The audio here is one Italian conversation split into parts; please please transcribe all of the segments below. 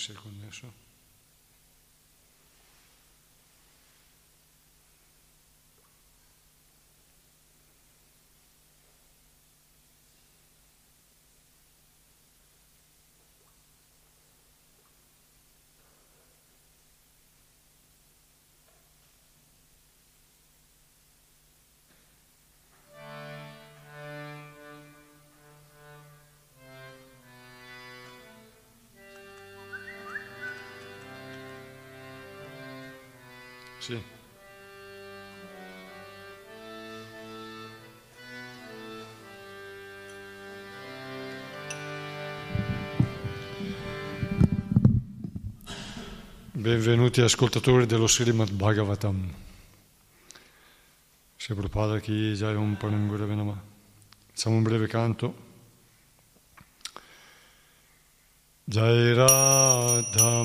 si è Sì. Benvenuti ascoltatori dello Srimad Bhagavatam. Se Prabhupada chi già è un Panangura Venama. Facciamo un breve canto. Jai Radha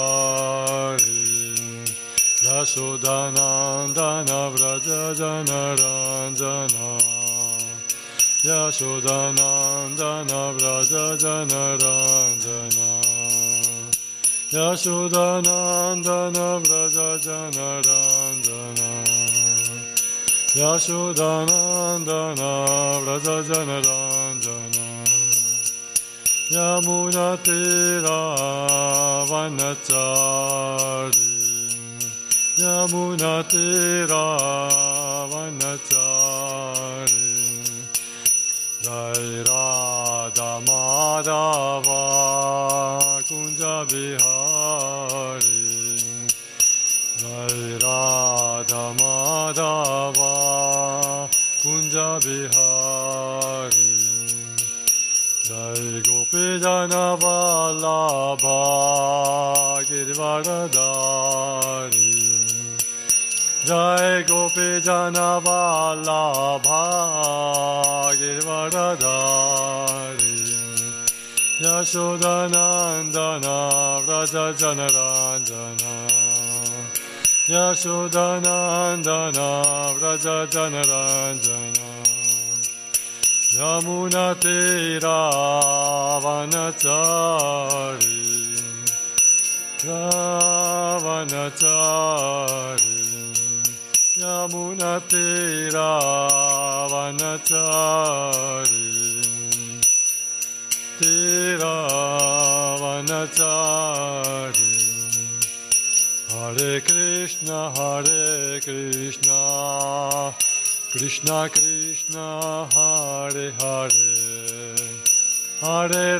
Yashodanandana Vrajajana Ranjana Yashodanandana Vrajajana Ranjana Yashodanandana Vrajajana Ranjana Yashodanandana Vrajajana Yamunatira Vanachari Yamuna Tira Vanachari. Jai Radha Madhava Kunja Bihari. Jai Radha Madhava Kunja Bihari. Jai Gopi Jana Vallabha Girvaradari Jai Gopi Jana Vallabha Girvaradari Yashodanandana Vraja Janaranjana Yashodanandana Vraja Janaranjana Yamuna Tira Vanachari Ravanachari Yamuna Tira Vanachari Tira Vanachari Hare Krishna Hare Krishna. Krishna Krishna Hare Hare. Hare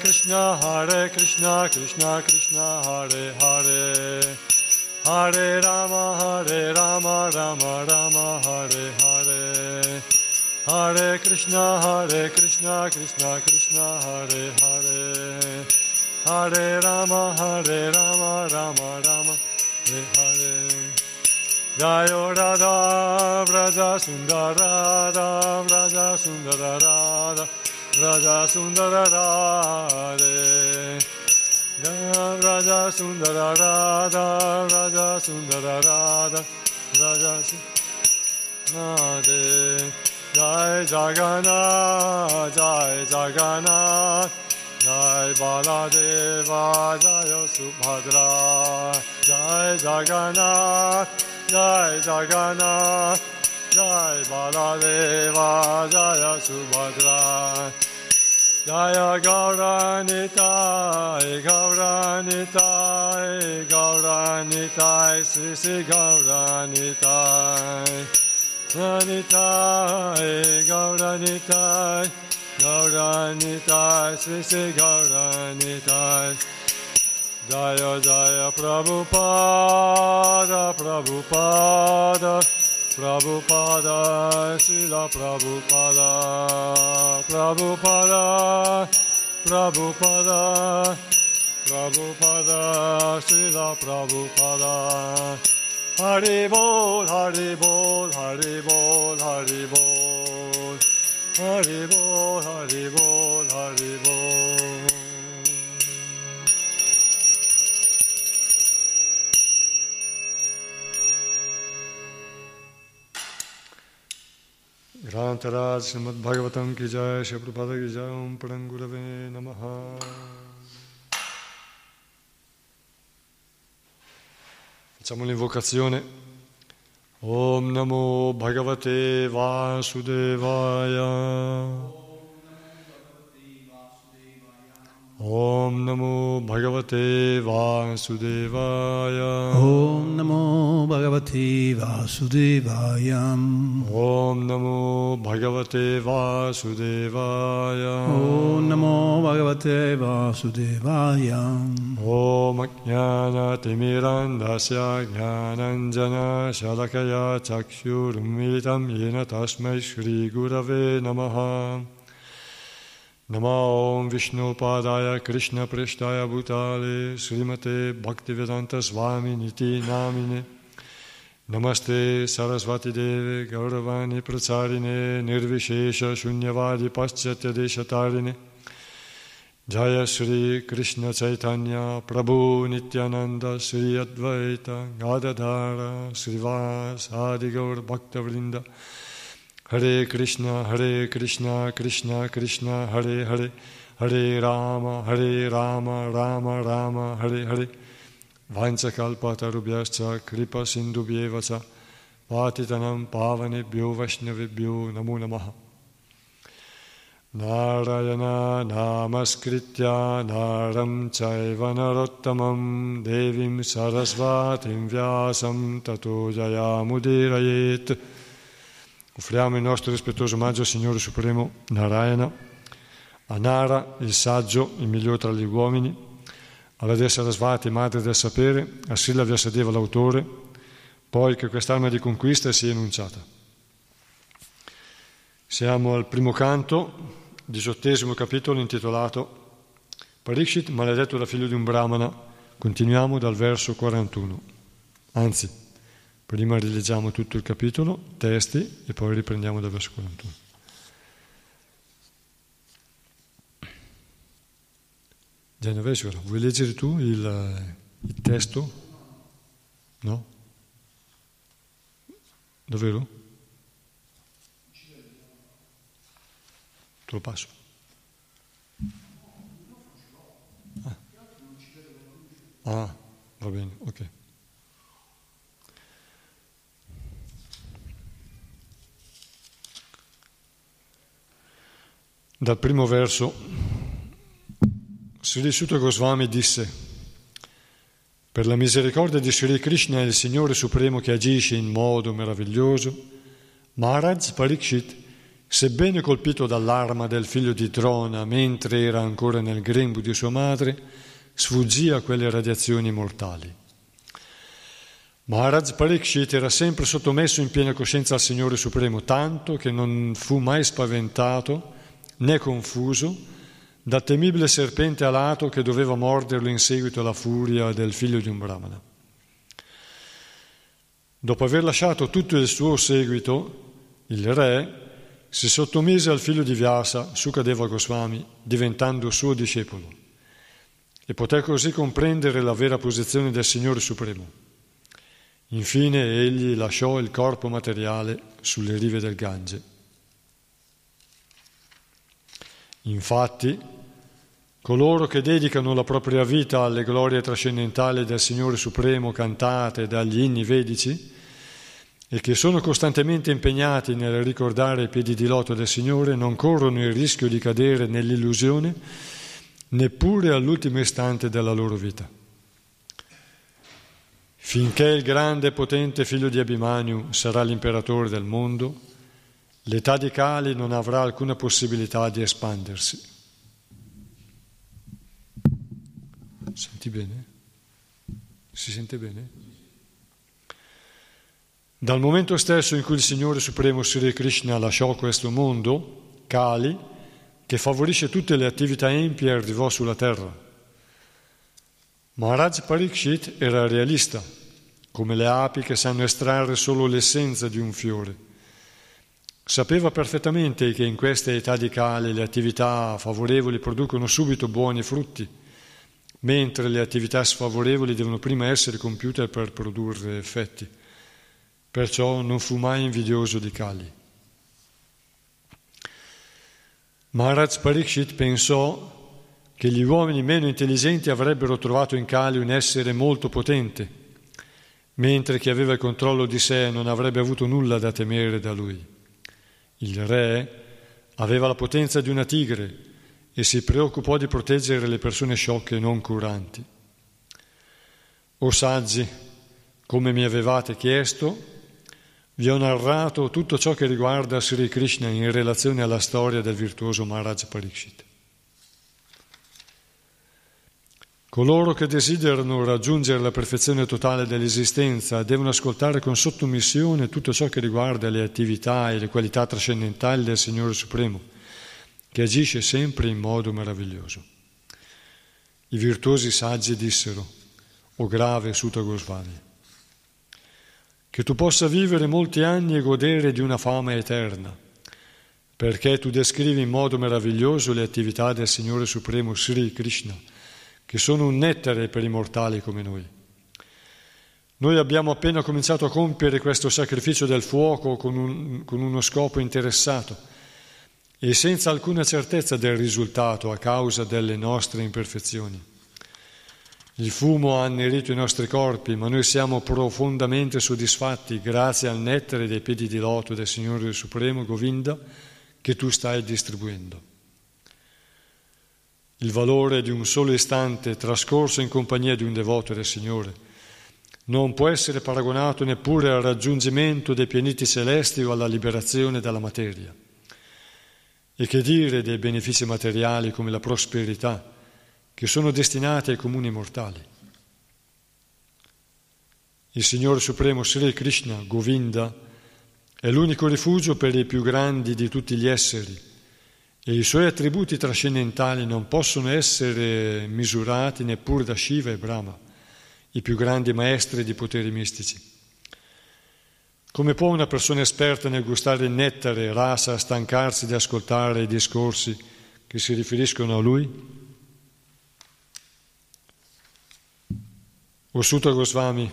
Krishna Hare Krishna Krishna Krishna Hare Hare. Hare Rama Hare Rama Rama Rama Hare Hare. Hare Krishna Hare Krishna Krishna Krishna Hare Hare. Hare Rama Hare Rama Rama Rama Hare Hare. Jayo Radha Vraja Sundara Radha Vraja Sundara Radha Vraja Sundara Radhe Vraja Sundara Radha Vraja Sundara Radha Vraja Sundara Jai Jagannath Jai Jagannath. Jai Baladeva Jai Subhadra. Jai Jagannath Jai Jagannath Jai Baladeva Jaya Subhadra Jaya Gauranitai Gauranitai Gauranitai Sri Sri Gauranitai Gauranitai Gauranitai Gauranitai Sri Sri Gauranitai Jaya Jaya Prabhupada Prabhupada Prabhupada Srila Prabhupada Prabhupada Prabhupada Prabhupada Srila Prabhupada. Hari Bol Hari Bol Hari Bol Hari Bol. Hari Bol Hari Bol Hari Bol Prabhupada ki jai, Om Parangurave Namaha. Facciamo l'invocazione. Om Namo Bhagavate Vasudevaya. Vasudevaya. Om Namo Bhagavate Vasudevaya. Om Namo Bhagavate Vasudevaya. Om Namo Bhagavate Vasudevaya. Om Jnana Timirandasya Jnananjana Shalakaya Chakshurumilitam Yena Tasmai Shri Gurave Namaha. Namo Om Vishnu Padaya Krishna Preshtaya Bhutale Srimate Bhaktivedanta Swami Niti Namine. Namaste Sarasvati Deve Gauravani Pracharine Nirvishesha Shunyavadi Paschatya Deshatarine. Jaya Sri Krishna Chaitanya Prabhu Nityananda Sri Advaita Gadadhara Srivas Adi Gaur Bhakta Vrinda Hare Krishna, Hare Krishna, Krishna Krishna, Hare Hare, Hare Rama, Hare Rama, Rama Rama, Hare Hare. Vanchakalpatarubhyascha kripa sindubhyevacha patitanam pavanebhyo vaishnavebhyo namo namaha. Narayana namaskritya naram chaiva narottamam devim sarasvatim vyasam tato jayamudirayet. Offriamo il nostro rispettoso omaggio al Signore Supremo Narayana, a Nara, il saggio, il migliore tra gli uomini, alla Dea Sarasvati, madre del sapere, a Silla Vyasadeva, l'autore, poi che quest'arma di conquista sia enunciata. Siamo al primo canto, diciottesimo capitolo intitolato Parikshit, maledetto da figlio di un brahmana. Continuiamo dal verso 41. Anzi, Prima rileggiamo tutto il capitolo, testi, e poi riprendiamo dal verso 41. Genovesvara, vuoi leggere tu il, il testo? No? Davvero? Te lo passo. Ah, ah va bene, ok. Dal primo verso, Sri Sutta Goswami disse, per la misericordia di Sri Krishna, il Signore Supremo che agisce in modo meraviglioso, Maharaj Parikshit, sebbene colpito dall'arma del figlio di Drona mentre era ancora nel grembo di sua madre, sfuggì a quelle radiazioni mortali. Maharaj Parikshit era sempre sottomesso in piena coscienza al Signore Supremo, tanto che non fu mai spaventato né confuso da temibile serpente alato che doveva morderlo in seguito alla furia del figlio di un brahmana. Dopo aver lasciato tutto il suo seguito, il re si sottomise al figlio di Vyasa, Sukadeva Goswami, diventando suo discepolo, e poté così comprendere la vera posizione del Signore Supremo. Infine egli lasciò il corpo materiale sulle rive del Gange. Infatti, coloro che dedicano la propria vita alle glorie trascendentali del Signore Supremo cantate dagli inni vedici e che sono costantemente impegnati nel ricordare i piedi di loto del Signore non corrono il rischio di cadere nell'illusione neppure all'ultimo istante della loro vita. Finché il grande e potente figlio di Abhimanyu sarà l'imperatore del mondo, l'età di Kali non avrà alcuna possibilità di espandersi. Senti bene? Si sente bene? Dal momento stesso in cui il Signore Supremo Sri Krishna lasciò questo mondo, Kali, che favorisce tutte le attività empie, arrivò sulla terra. Maharaj Parikshit era realista, come le api che sanno estrarre solo l'essenza di un fiore. Sapeva perfettamente che in queste età di cale le attività favorevoli producono subito buoni frutti, mentre le attività sfavorevoli devono prima essere compiute per produrre effetti. Perciò non fu mai invidioso di Kali. Maharaj Parikshit pensò che gli uomini meno intelligenti avrebbero trovato in Kali un essere molto potente, mentre chi aveva il controllo di sé non avrebbe avuto nulla da temere da lui. Il re aveva la potenza di una tigre e si preoccupò di proteggere le persone sciocche e non curanti. O saggi, come mi avevate chiesto, vi ho narrato tutto ciò che riguarda Sri Krishna in relazione alla storia del virtuoso Maharaj Parikshit. Coloro che desiderano raggiungere la perfezione totale dell'esistenza devono ascoltare con sottomissione tutto ciò che riguarda le attività e le qualità trascendentali del Signore Supremo, che agisce sempre in modo meraviglioso. I virtuosi saggi dissero, o grave Sutta Goswami, che tu possa vivere molti anni e godere di una fama eterna, perché tu descrivi in modo meraviglioso le attività del Signore Supremo Sri Krishna, che sono un nettare per i mortali come noi. Noi abbiamo appena cominciato a compiere questo sacrificio del fuoco con, un, con uno scopo interessato e senza alcuna certezza del risultato a causa delle nostre imperfezioni. Il fumo ha annerito i nostri corpi, ma noi siamo profondamente soddisfatti grazie al nettare dei piedi di loto del Signore Supremo Govinda che tu stai distribuendo. Il valore di un solo istante trascorso in compagnia di un devoto del Signore non può essere paragonato neppure al raggiungimento dei pianeti celesti o alla liberazione dalla materia. E che dire dei benefici materiali come la prosperità, che sono destinati ai comuni mortali. Il Signore Supremo Sri Krishna, Govinda, è l'unico rifugio per i più grandi di tutti gli esseri e i suoi attributi trascendentali non possono essere misurati neppure da Shiva e Brahma, i più grandi maestri di poteri mistici. Come può una persona esperta nel gustare il nettare, rasa, stancarsi di ascoltare i discorsi che si riferiscono a lui? O Goswami,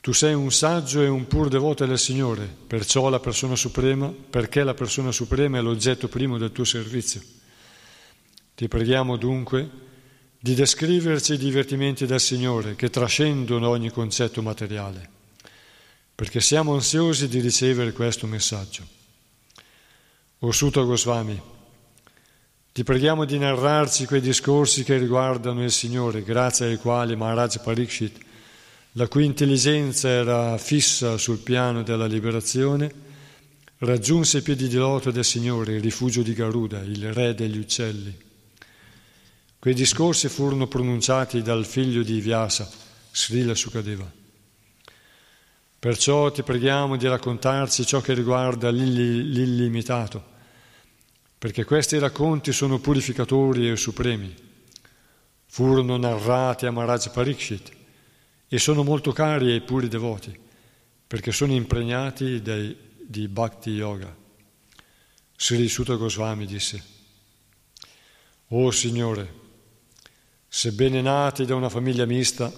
Tu sei un saggio e un pur devoto del Signore, perciò la persona suprema, perché la persona suprema è l'oggetto primo del tuo servizio. Ti preghiamo dunque di descriverci i divertimenti del Signore che trascendono ogni concetto materiale, perché siamo ansiosi di ricevere questo messaggio. O Sutta Goswami, ti preghiamo di narrarci quei discorsi che riguardano il Signore, grazie ai quali Maharaj Parikshit, la cui intelligenza era fissa sul piano della liberazione, raggiunse i piedi di loto del Signore, il rifugio di Garuda, il re degli uccelli. Quei discorsi furono pronunciati dal figlio di Vyasa, Srila Sukadeva. Perciò ti preghiamo di raccontarci ciò che riguarda l'illimitato perché questi racconti sono purificatori e supremi. Furono narrati a Maharaj Parikshit e sono molto cari ai puri devoti, perché sono impregnati dei, di Bhakti Yoga. Sri Sutta Goswami disse, O oh Signore, sebbene nati da una famiglia mista,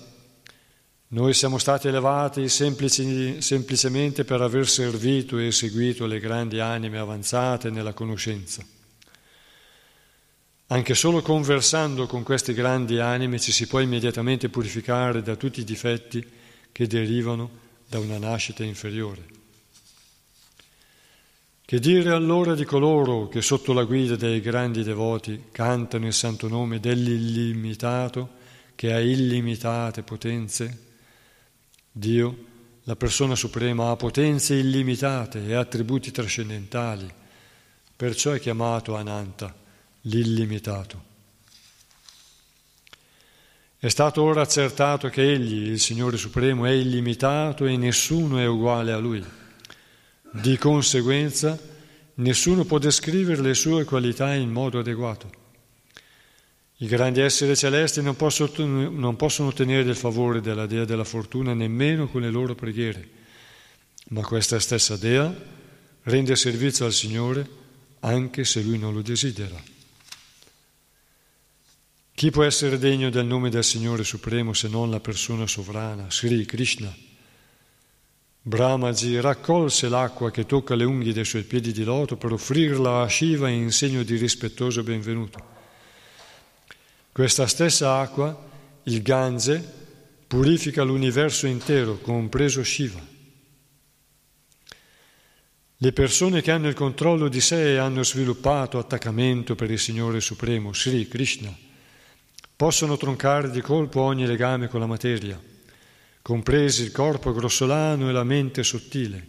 noi siamo stati elevati semplici, semplicemente per aver servito e seguito le grandi anime avanzate nella conoscenza. Anche solo conversando con queste grandi anime ci si può immediatamente purificare da tutti i difetti che derivano da una nascita inferiore. Che dire allora di coloro che sotto la guida dei grandi devoti cantano il santo nome dell'illimitato che ha illimitate potenze? Dio, la persona suprema, ha potenze illimitate e attributi trascendentali, perciò è chiamato Ananta, l'illimitato. È stato ora accertato che Egli, il Signore Supremo, è illimitato e nessuno è uguale a Lui. Di conseguenza, nessuno può descrivere le sue qualità in modo adeguato. I grandi esseri celesti non possono, non possono ottenere il favore della Dea della fortuna nemmeno con le loro preghiere, ma questa stessa Dea rende servizio al Signore anche se Lui non lo desidera. Chi può essere degno del nome del Signore Supremo se non la persona sovrana, Sri Krishna? Brahmaji raccolse l'acqua che tocca le unghie dei suoi piedi di loto per offrirla a Shiva in segno di rispettoso benvenuto. Questa stessa acqua, il Gange, purifica l'universo intero, compreso Shiva. Le persone che hanno il controllo di sé hanno sviluppato attaccamento per il Signore Supremo, Sri Krishna, possono troncare di colpo ogni legame con la materia, compresi il corpo grossolano e la mente sottile,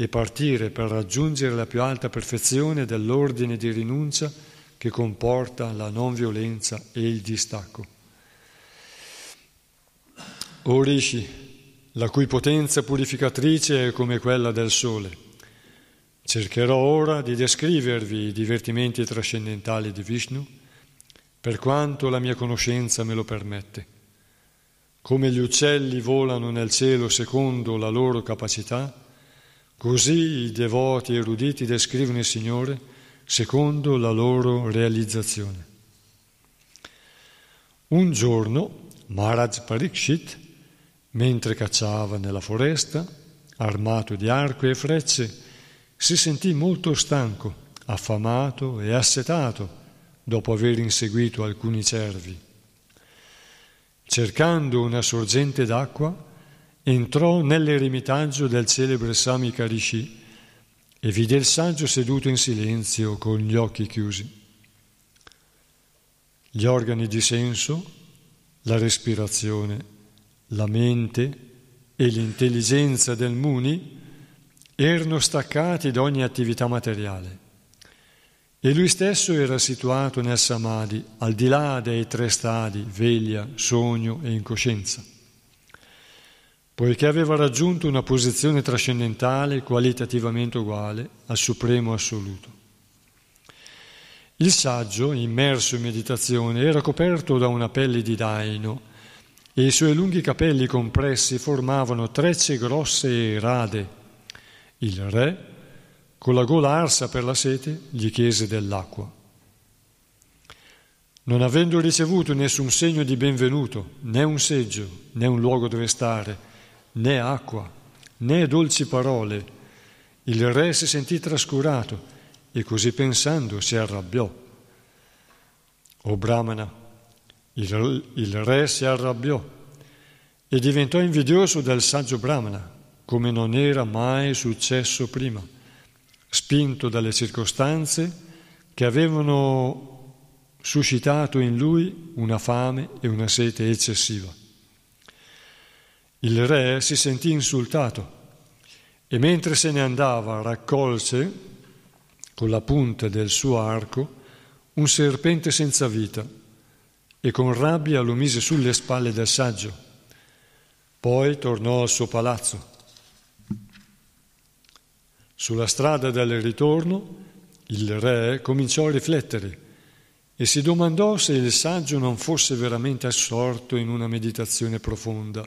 e partire per raggiungere la più alta perfezione dell'ordine di rinuncia che comporta la non violenza e il distacco. O Rishi, la cui potenza purificatrice è come quella del sole, cercherò ora di descrivervi i divertimenti trascendentali di Vishnu per quanto la mia conoscenza me lo permette. Come gli uccelli volano nel cielo secondo la loro capacità, così i devoti eruditi descrivono il Signore secondo la loro realizzazione. Un giorno Maharaj Parikshit, mentre cacciava nella foresta, armato di arco e frecce, si sentì molto stanco, affamato e assetato dopo aver inseguito alcuni cervi. Cercando una sorgente d'acqua, entrò nell'eremitaggio del celebre Sami Karishi e vide il saggio seduto in silenzio con gli occhi chiusi. Gli organi di senso, la respirazione, la mente e l'intelligenza del Muni erano staccati da ogni attività materiale e lui stesso era situato nel Samadhi, al di là dei tre stadi, veglia, sogno e incoscienza poiché aveva raggiunto una posizione trascendentale qualitativamente uguale al Supremo Assoluto. Il saggio, immerso in meditazione, era coperto da una pelle di daino e i suoi lunghi capelli compressi formavano trecce grosse e rade. Il re, con la gola arsa per la sete, gli chiese dell'acqua. Non avendo ricevuto nessun segno di benvenuto, né un seggio, né un luogo dove stare, né acqua, né dolci parole. Il re si sentì trascurato e così pensando si arrabbiò. O Brahmana, il, il re si arrabbiò e diventò invidioso del saggio Brahmana, come non era mai successo prima, spinto dalle circostanze che avevano suscitato in lui una fame e una sete eccessiva. Il re si sentì insultato e mentre se ne andava raccolse con la punta del suo arco un serpente senza vita e con rabbia lo mise sulle spalle del saggio. Poi tornò al suo palazzo. Sulla strada del ritorno il re cominciò a riflettere e si domandò se il saggio non fosse veramente assorto in una meditazione profonda,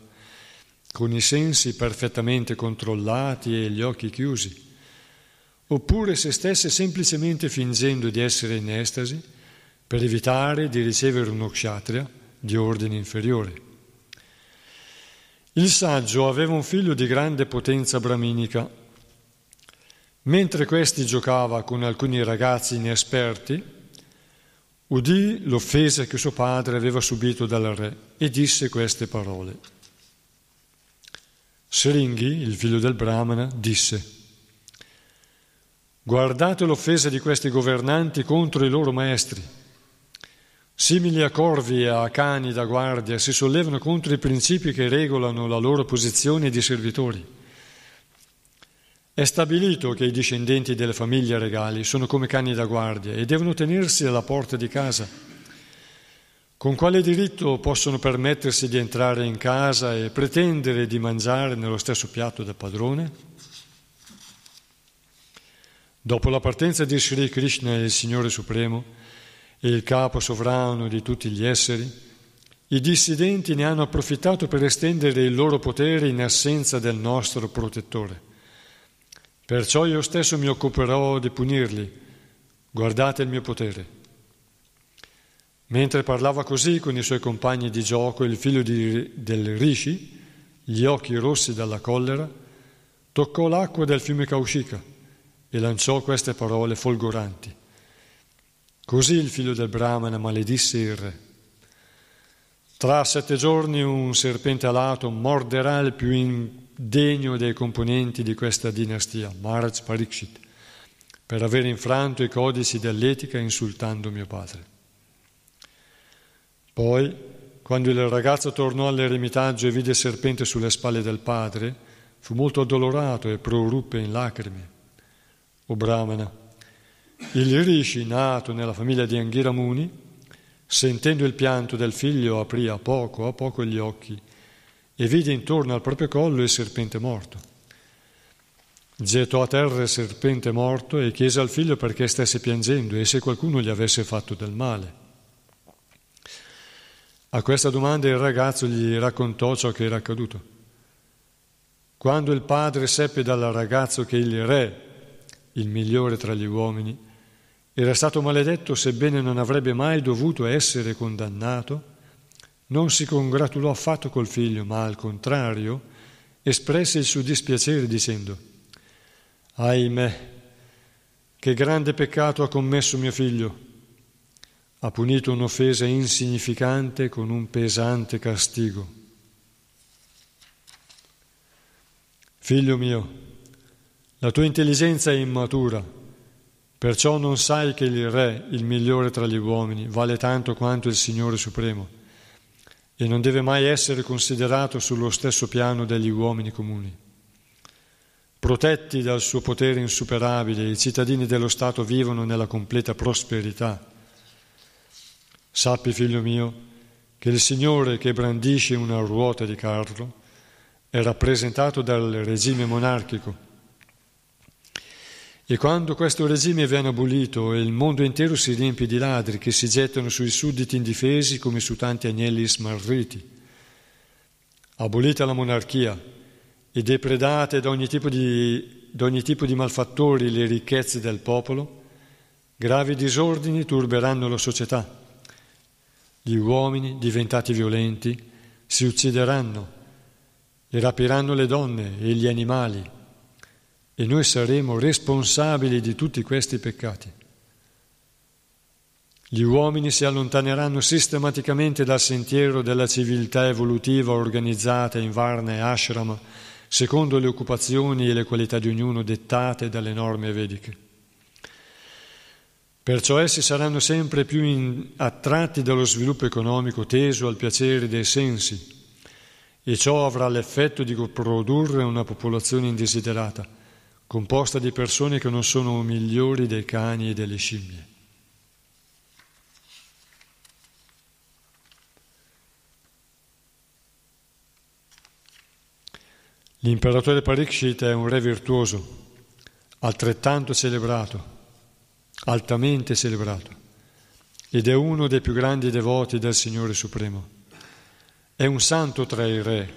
con i sensi perfettamente controllati e gli occhi chiusi oppure se stesse semplicemente fingendo di essere in estasi per evitare di ricevere uno kshatriya di ordine inferiore. Il saggio aveva un figlio di grande potenza brahminica. Mentre questi giocava con alcuni ragazzi inesperti, udì l'offesa che suo padre aveva subito dal re e disse queste parole. Sringhi, il figlio del Brahmana, disse Guardate l'offesa di questi governanti contro i loro maestri. Simili a corvi e a cani da guardia si sollevano contro i principi che regolano la loro posizione di servitori. È stabilito che i discendenti delle famiglie regali sono come cani da guardia e devono tenersi alla porta di casa. Con quale diritto possono permettersi di entrare in casa e pretendere di mangiare nello stesso piatto del padrone? Dopo la partenza di Sri Krishna, il Signore Supremo, e il capo sovrano di tutti gli esseri, i dissidenti ne hanno approfittato per estendere il loro potere in assenza del nostro protettore. Perciò io stesso mi occuperò di punirli. Guardate il mio potere. Mentre parlava così con i suoi compagni di gioco, il figlio di, del Rishi, gli occhi rossi dalla collera, toccò l'acqua del fiume Kaushika e lanciò queste parole folgoranti. Così il figlio del Brahmana maledisse il re. Tra sette giorni un serpente alato morderà il più indegno dei componenti di questa dinastia, Maharaj Parikshit, per aver infranto i codici dell'etica insultando mio padre. Poi, quando il ragazzo tornò all'eremitaggio e vide il serpente sulle spalle del padre, fu molto addolorato e proruppe in lacrime o Brahmana. Il Rishi, nato nella famiglia di Anghira Muni, sentendo il pianto del figlio, aprì a poco a poco gli occhi e vide intorno al proprio collo il serpente morto. Gettò a terra il serpente morto e chiese al figlio perché stesse piangendo e se qualcuno gli avesse fatto del male. A questa domanda il ragazzo gli raccontò ciò che era accaduto. Quando il padre seppe dal ragazzo che il re il migliore tra gli uomini, era stato maledetto sebbene non avrebbe mai dovuto essere condannato, non si congratulò affatto col figlio, ma al contrario espresse il suo dispiacere dicendo, ahimè, che grande peccato ha commesso mio figlio. Ha punito un'offesa insignificante con un pesante castigo. Figlio mio, la tua intelligenza è immatura, perciò non sai che il Re, il migliore tra gli uomini, vale tanto quanto il Signore Supremo e non deve mai essere considerato sullo stesso piano degli uomini comuni. Protetti dal suo potere insuperabile, i cittadini dello Stato vivono nella completa prosperità. Sappi, figlio mio, che il Signore che brandisce una ruota di carro è rappresentato dal regime monarchico e quando questo regime viene abolito e il mondo intero si riempie di ladri che si gettano sui sudditi indifesi come su tanti agnelli smarriti, abolita la monarchia e depredate da ogni tipo di, da ogni tipo di malfattori le ricchezze del popolo, gravi disordini turberanno la società. Gli uomini, diventati violenti, si uccideranno e rapiranno le donne e gli animali e noi saremo responsabili di tutti questi peccati. Gli uomini si allontaneranno sistematicamente dal sentiero della civiltà evolutiva organizzata in Varna e Ashram, secondo le occupazioni e le qualità di ognuno dettate dalle norme vediche. Perciò essi saranno sempre più in, attratti dallo sviluppo economico teso al piacere dei sensi e ciò avrà l'effetto di produrre una popolazione indesiderata, composta di persone che non sono migliori dei cani e delle scimmie. L'imperatore Parikshit è un re virtuoso, altrettanto celebrato, altamente celebrato, ed è uno dei più grandi devoti del Signore Supremo. È un santo tra i re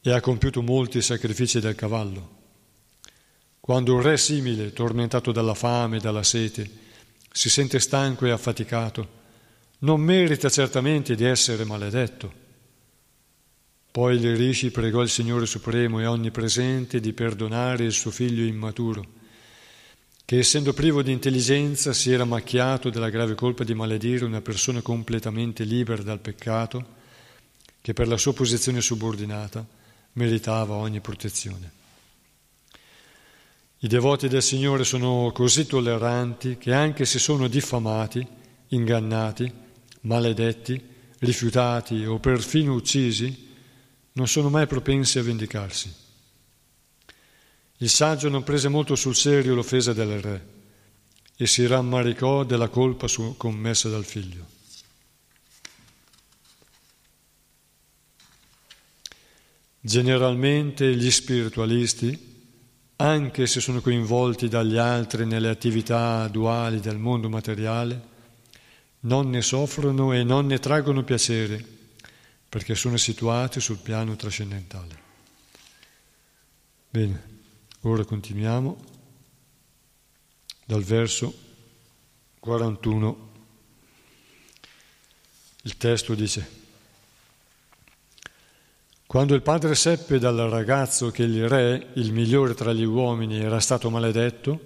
e ha compiuto molti sacrifici del cavallo. Quando un re simile, tormentato dalla fame e dalla sete, si sente stanco e affaticato, non merita certamente di essere maledetto poi il Rishi pregò il Signore Supremo e Onnipresente di perdonare il suo figlio immaturo, che essendo privo di intelligenza si era macchiato della grave colpa di maledire una persona completamente libera dal peccato, che per la sua posizione subordinata meritava ogni protezione. I devoti del Signore sono così tolleranti che anche se sono diffamati, ingannati, maledetti, rifiutati o perfino uccisi, non sono mai propensi a vendicarsi. Il saggio non prese molto sul serio l'offesa del re e si rammaricò della colpa commessa dal figlio. Generalmente gli spiritualisti, anche se sono coinvolti dagli altri nelle attività duali del mondo materiale, non ne soffrono e non ne traggono piacere perché sono situati sul piano trascendentale. Bene, ora continuiamo dal verso 41. Il testo dice, quando il padre seppe dal ragazzo che il re, il migliore tra gli uomini, era stato maledetto,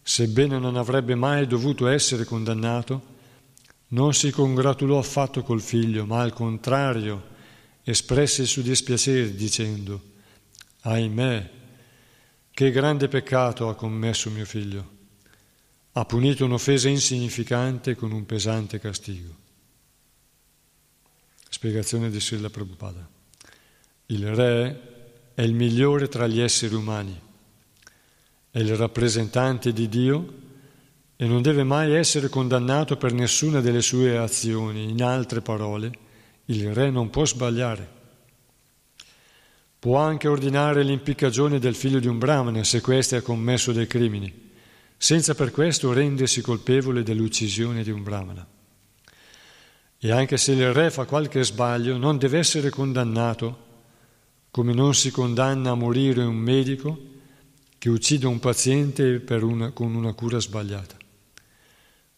sebbene non avrebbe mai dovuto essere condannato, non si congratulò affatto col figlio, ma al contrario espresse il suo dispiacere dicendo, ahimè, che grande peccato ha commesso mio figlio. Ha punito un'offesa insignificante con un pesante castigo. Spiegazione di Srila Prabhupada. Il re è il migliore tra gli esseri umani, è il rappresentante di Dio e non deve mai essere condannato per nessuna delle sue azioni. In altre parole, il re non può sbagliare. Può anche ordinare l'impiccagione del figlio di un brahmane se questi ha commesso dei crimini, senza per questo rendersi colpevole dell'uccisione di un brahmana. E anche se il re fa qualche sbaglio, non deve essere condannato, come non si condanna a morire un medico che uccide un paziente una, con una cura sbagliata.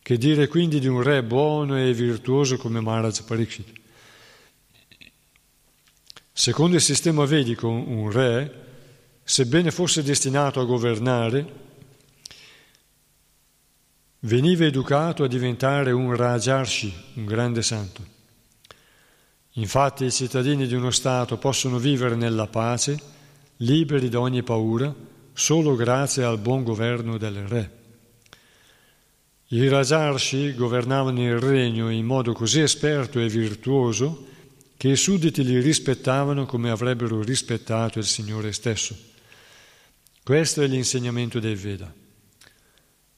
Che dire quindi di un re buono e virtuoso come Maharaj Pariksit? Secondo il sistema vedico, un re, sebbene fosse destinato a governare, veniva educato a diventare un Rajarshi, un grande santo. Infatti i cittadini di uno Stato possono vivere nella pace, liberi da ogni paura, solo grazie al buon governo del re. I Rajarshi governavano il regno in modo così esperto e virtuoso che i sudditi li rispettavano come avrebbero rispettato il Signore stesso. Questo è l'insegnamento dei Veda.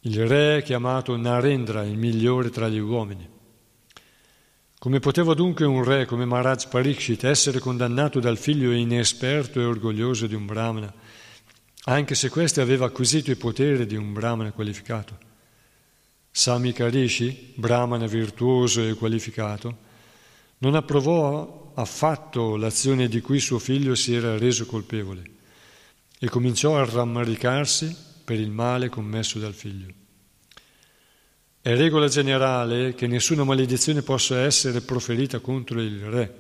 Il re è chiamato Narendra, il migliore tra gli uomini. Come poteva dunque un re come Maharaj Parikshit essere condannato dal figlio inesperto e orgoglioso di un brahmana, anche se questo aveva acquisito i poteri di un brahmana qualificato? Samika Rishi, brahmana virtuoso e qualificato, non approvò affatto l'azione di cui suo figlio si era reso colpevole e cominciò a rammaricarsi per il male commesso dal figlio. È regola generale che nessuna maledizione possa essere proferita contro il re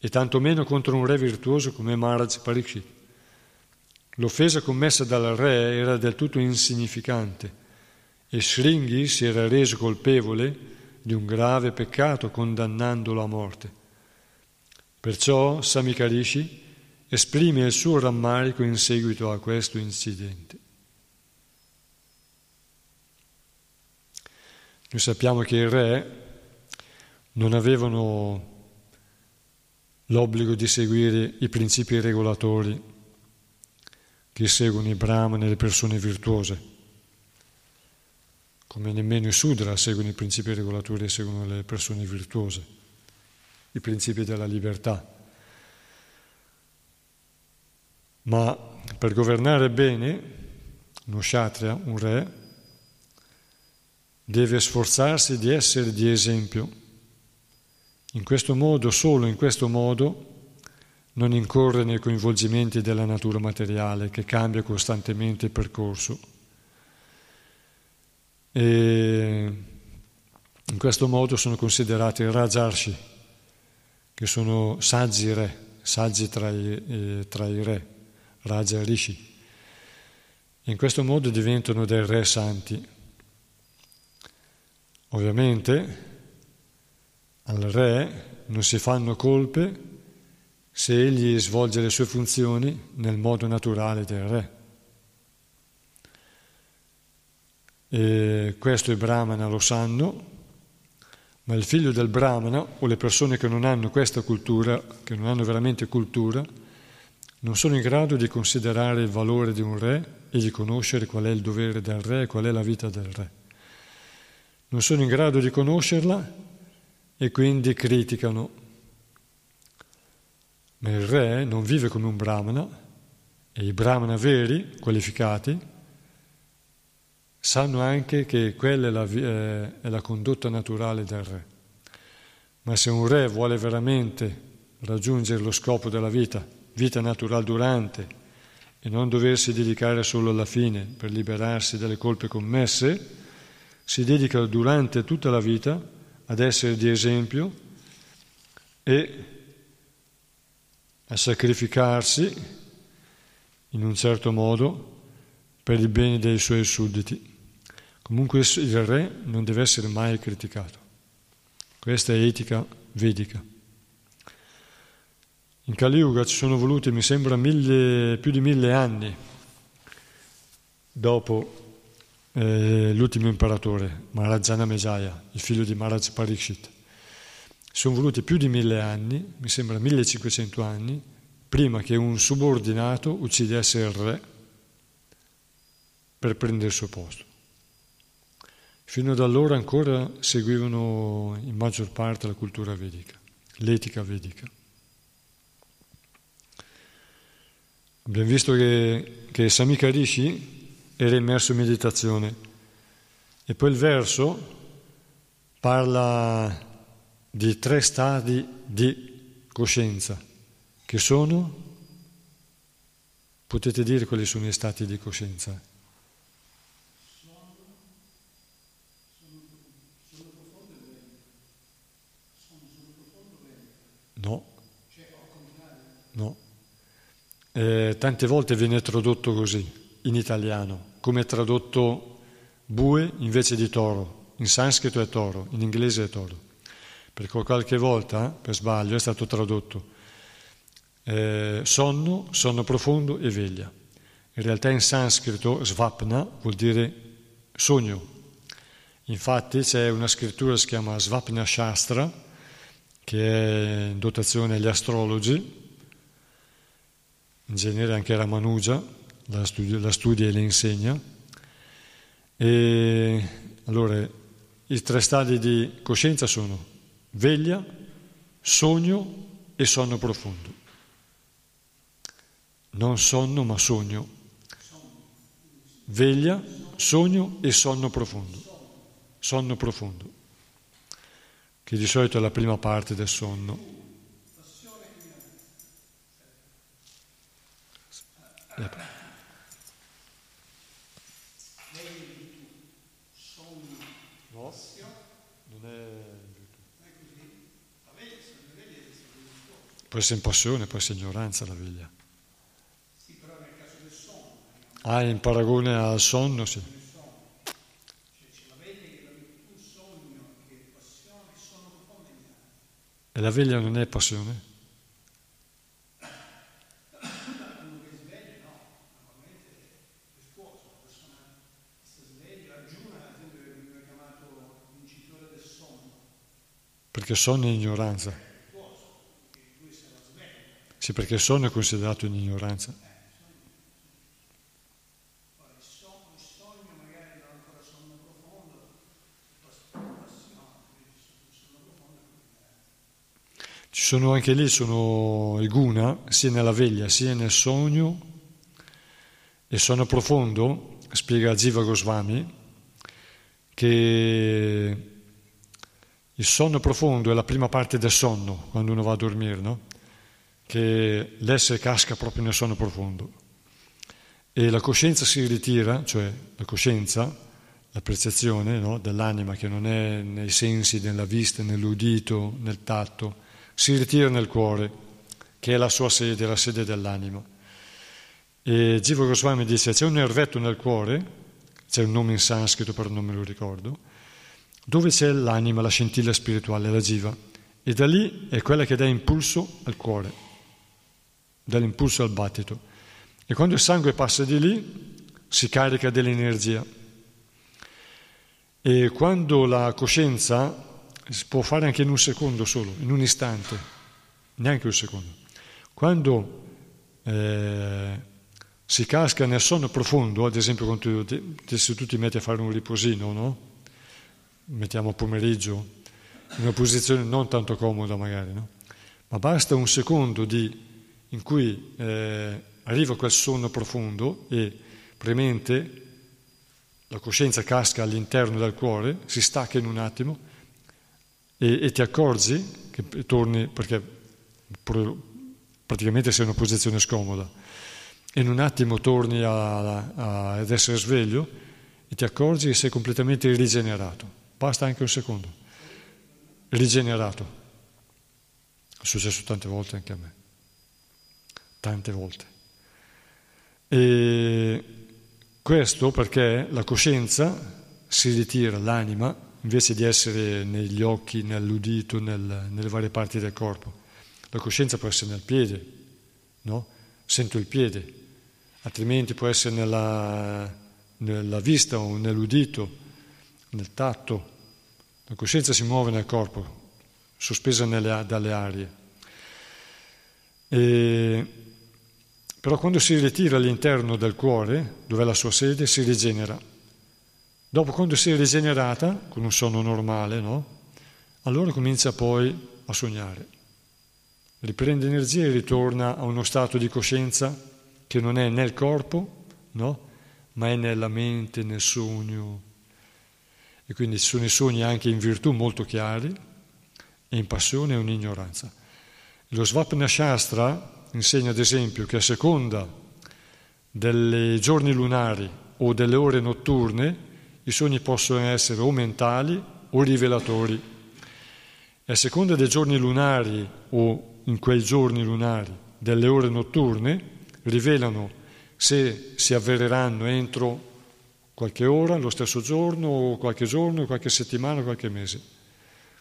e tantomeno contro un re virtuoso come Maharaj Pariksit. L'offesa commessa dal re era del tutto insignificante e Sringhi si era reso colpevole di un grave peccato condannandolo a morte. Perciò Samikarishi esprime il suo rammarico in seguito a questo incidente. Noi sappiamo che i re non avevano l'obbligo di seguire i principi regolatori che seguono i brahman e le persone virtuose, come nemmeno i sudra seguono i principi regolatori e seguono le persone virtuose, i principi della libertà. Ma per governare bene, uno kshatriya, un re, deve sforzarsi di essere di esempio in questo modo, solo in questo modo, non incorre nei coinvolgimenti della natura materiale che cambia costantemente il percorso. E in questo modo sono considerati Rajarshi, che sono saggi re, saggi tra i, eh, tra i re, Raja Rishi. In questo modo diventano dei re santi. Ovviamente al re non si fanno colpe se egli svolge le sue funzioni nel modo naturale del re. E questo i brahmana lo sanno, ma il figlio del brahmana o le persone che non hanno questa cultura, che non hanno veramente cultura, non sono in grado di considerare il valore di un re e di conoscere qual è il dovere del re e qual è la vita del re. Non sono in grado di conoscerla e quindi criticano. Ma il re non vive come un brahmana e i brahmana veri, qualificati, sanno anche che quella è la, eh, è la condotta naturale del re. Ma se un re vuole veramente raggiungere lo scopo della vita, vita naturale durante, e non doversi dedicare solo alla fine per liberarsi dalle colpe commesse, si dedica durante tutta la vita ad essere di esempio e a sacrificarsi in un certo modo per il bene dei suoi sudditi. Comunque il re non deve essere mai criticato. Questa è etica vedica. In Kali Yuga ci sono voluti, mi sembra, mille, più di mille anni dopo eh, l'ultimo imperatore, Maharaja Mejaya, il figlio di Maharaj Pariksit. Sono voluti più di mille anni, mi sembra 1500 anni, prima che un subordinato uccidesse il re per prendere il suo posto. Fino ad allora ancora seguivano in maggior parte la cultura vedica, l'etica vedica. Abbiamo visto che, che Samika Rishi era immerso in meditazione. E poi il verso parla di tre stadi di coscienza, che sono, potete dire quali sono i stati di coscienza? No. No. Eh, tante volte viene tradotto così in italiano come è tradotto bue invece di toro, in sanscrito è toro, in inglese è toro, perché qualche volta, per sbaglio, è stato tradotto eh, sonno, sonno profondo e veglia. In realtà in sanscrito svapna vuol dire sogno. Infatti c'è una scrittura che si chiama Svapna Shastra, che è in dotazione agli astrologi, in genere anche Ramanuja, la studia, la studia e le insegna. E allora i tre stadi di coscienza sono veglia, sogno e sonno profondo. Non sonno ma sogno. Veglia, sogno e sonno profondo. Sonno profondo, che di solito è la prima parte del sonno. Yeah. Può essere in passione, può essere ignoranza la veglia. Ah, in paragone al sonno, sì. E la veglia non è passione? Perché sonno è ignoranza. Sì, perché sonno è considerato in ignoranza. Ci sono anche lì, sono i guna, sia nella veglia sia nel sogno, e sonno profondo, spiega Jiva Goswami, che il sonno profondo è la prima parte del sonno, quando uno va a dormire, no? Che l'essere casca proprio nel sonno profondo. E la coscienza si ritira, cioè la coscienza, la percezione no? dell'anima che non è nei sensi, nella vista, nell'udito, nel tatto, si ritira nel cuore, che è la sua sede, la sede dell'anima. E Jiva Goswami dice, c'è un nervetto nel cuore, c'è un nome in sanscrito però non me lo ricordo, dove c'è l'anima, la scintilla spirituale, la jiva, e da lì è quella che dà impulso al cuore, dà l'impulso al battito. E quando il sangue passa di lì si carica dell'energia. E quando la coscienza si può fare anche in un secondo solo, in un istante, neanche un secondo. Quando eh, si casca nel sonno profondo, ad esempio quando tu, se tu ti metti a fare un riposino, no? mettiamo pomeriggio, in una posizione non tanto comoda magari, no? ma basta un secondo di, in cui eh, arriva quel sonno profondo e premente la coscienza casca all'interno del cuore, si stacca in un attimo e, e ti accorgi che torni, perché praticamente sei in una posizione scomoda, e in un attimo torni a, a, ad essere sveglio e ti accorgi che sei completamente rigenerato. Basta anche un secondo. Rigenerato. È successo tante volte anche a me. Tante volte. E questo perché la coscienza si ritira, l'anima, invece di essere negli occhi, nell'udito, nel, nelle varie parti del corpo. La coscienza può essere nel piede, no? Sento il piede, altrimenti può essere nella, nella vista o nell'udito, nel tatto, la coscienza si muove nel corpo, sospesa nelle, dalle arie. E, però quando si ritira all'interno del cuore, dove è la sua sede, si rigenera. Dopo, quando si è rigenerata, con un sonno normale, no? allora comincia poi a sognare. Riprende energia e ritorna a uno stato di coscienza che non è nel corpo, no? ma è nella mente, nel sogno, e quindi sono i sogni anche in virtù molto chiari e in passione e in ignoranza. Lo Svapna Shastra insegna ad esempio che a seconda dei giorni lunari o delle ore notturne i sogni possono essere o mentali o rivelatori. E a seconda dei giorni lunari o in quei giorni lunari delle ore notturne rivelano se si avvereranno entro qualche ora, lo stesso giorno, o qualche giorno, qualche settimana, qualche mese.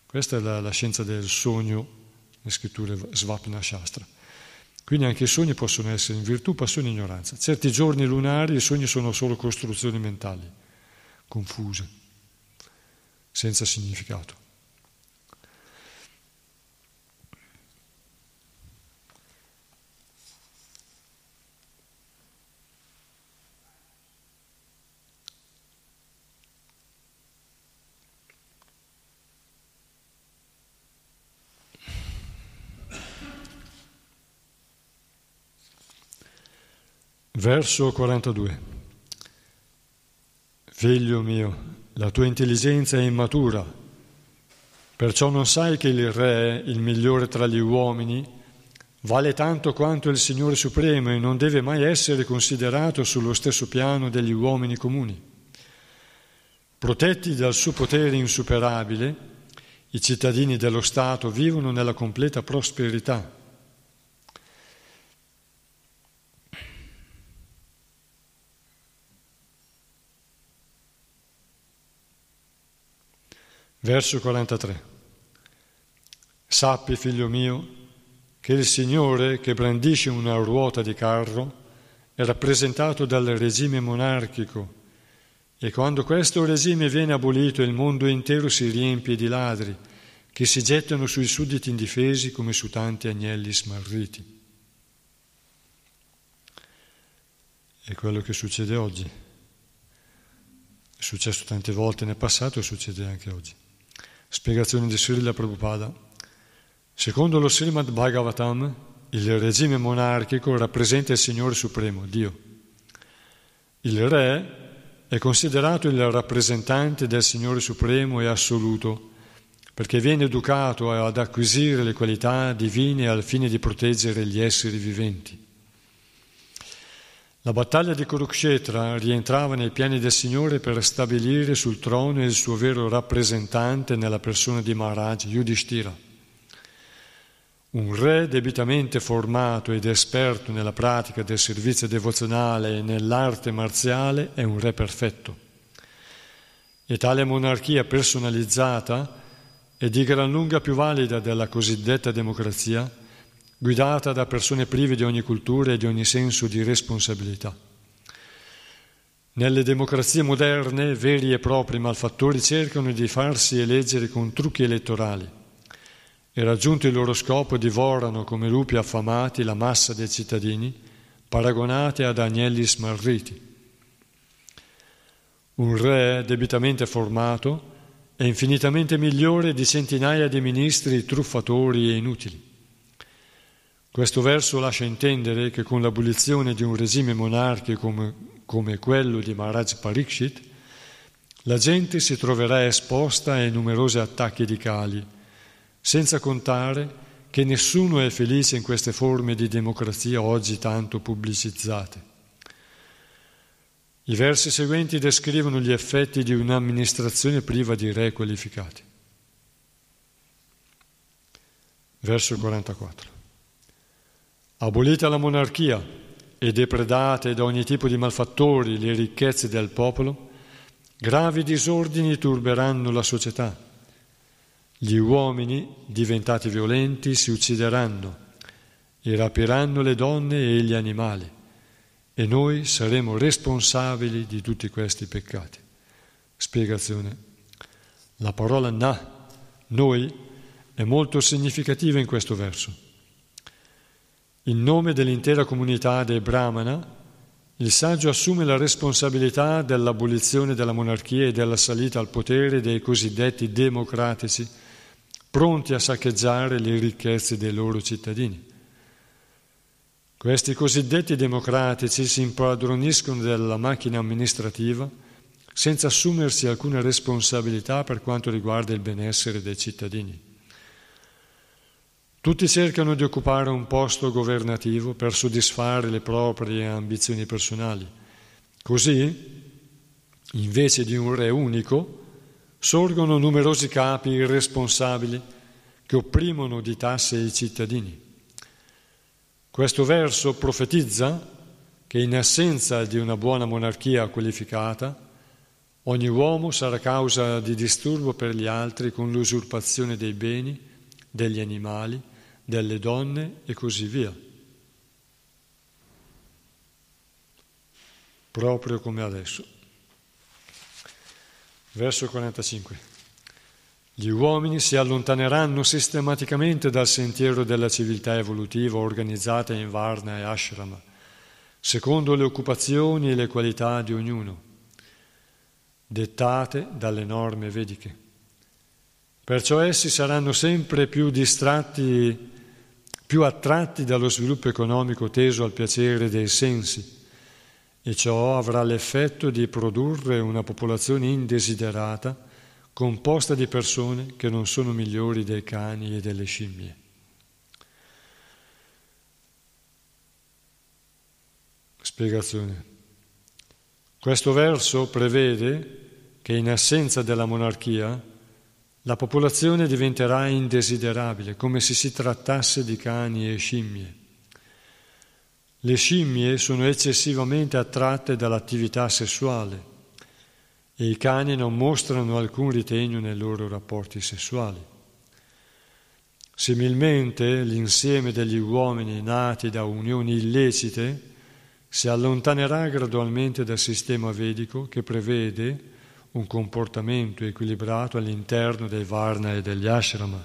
Questa è la, la scienza del sogno, le scritture Svapna Shastra. Quindi anche i sogni possono essere in virtù, passione e ignoranza. Certi giorni lunari i sogni sono solo costruzioni mentali, confuse, senza significato. Verso 42. Figlio mio, la tua intelligenza è immatura, perciò non sai che il Re, il migliore tra gli uomini, vale tanto quanto il Signore Supremo e non deve mai essere considerato sullo stesso piano degli uomini comuni. Protetti dal suo potere insuperabile, i cittadini dello Stato vivono nella completa prosperità Verso 43. Sappi, figlio mio, che il Signore che brandisce una ruota di carro è rappresentato dal regime monarchico e quando questo regime viene abolito il mondo intero si riempie di ladri che si gettano sui sudditi indifesi come su tanti agnelli smarriti. È quello che succede oggi. È successo tante volte nel passato e succede anche oggi. Spiegazione di Srila Prabhupada. Secondo lo Srimad Bhagavatam, il regime monarchico rappresenta il Signore Supremo, Dio. Il re è considerato il rappresentante del Signore Supremo e assoluto perché viene educato ad acquisire le qualità divine al fine di proteggere gli esseri viventi. La battaglia di Kurukshetra rientrava nei piani del Signore per stabilire sul trono il suo vero rappresentante nella persona di Maharaj Yudhishthira. Un re debitamente formato ed esperto nella pratica del servizio devozionale e nell'arte marziale è un re perfetto. E tale monarchia personalizzata è di gran lunga più valida della cosiddetta democrazia, guidata da persone prive di ogni cultura e di ogni senso di responsabilità. Nelle democrazie moderne, veri e propri malfattori cercano di farsi eleggere con trucchi elettorali e raggiunto il loro scopo divorano come lupi affamati la massa dei cittadini, paragonati ad agnelli smarriti. Un re debitamente formato è infinitamente migliore di centinaia di ministri truffatori e inutili. Questo verso lascia intendere che con l'abolizione di un regime monarchico come, come quello di Maharaj Parikshit, la gente si troverà esposta ai numerosi attacchi di cali, senza contare che nessuno è felice in queste forme di democrazia oggi tanto pubblicizzate. I versi seguenti descrivono gli effetti di un'amministrazione priva di re qualificati. Verso 44. Abolita la monarchia e depredate da ogni tipo di malfattori le ricchezze del popolo, gravi disordini turberanno la società. Gli uomini, diventati violenti, si uccideranno e rapiranno le donne e gli animali e noi saremo responsabili di tutti questi peccati. Spiegazione. La parola na, noi, è molto significativa in questo verso. In nome dell'intera comunità dei Brahmana, il saggio assume la responsabilità dell'abolizione della monarchia e della salita al potere dei cosiddetti democratici, pronti a saccheggiare le ricchezze dei loro cittadini. Questi cosiddetti democratici si impadroniscono della macchina amministrativa senza assumersi alcuna responsabilità per quanto riguarda il benessere dei cittadini. Tutti cercano di occupare un posto governativo per soddisfare le proprie ambizioni personali. Così, invece di un re unico, sorgono numerosi capi irresponsabili che opprimono di tasse i cittadini. Questo verso profetizza che in assenza di una buona monarchia qualificata, ogni uomo sarà causa di disturbo per gli altri con l'usurpazione dei beni, degli animali, delle donne e così via. Proprio come adesso. Verso 45. Gli uomini si allontaneranno sistematicamente dal sentiero della civiltà evolutiva organizzata in Varna e Ashrama, secondo le occupazioni e le qualità di ognuno, dettate dalle norme vediche. Perciò essi saranno sempre più distratti, più attratti dallo sviluppo economico teso al piacere dei sensi, e ciò avrà l'effetto di produrre una popolazione indesiderata composta di persone che non sono migliori dei cani e delle scimmie. Spiegazione. Questo verso prevede che in assenza della monarchia la popolazione diventerà indesiderabile, come se si trattasse di cani e scimmie. Le scimmie sono eccessivamente attratte dall'attività sessuale e i cani non mostrano alcun ritegno nei loro rapporti sessuali. Similmente, l'insieme degli uomini nati da unioni illecite si allontanerà gradualmente dal sistema vedico che prevede un comportamento equilibrato all'interno dei varna e degli ashrama,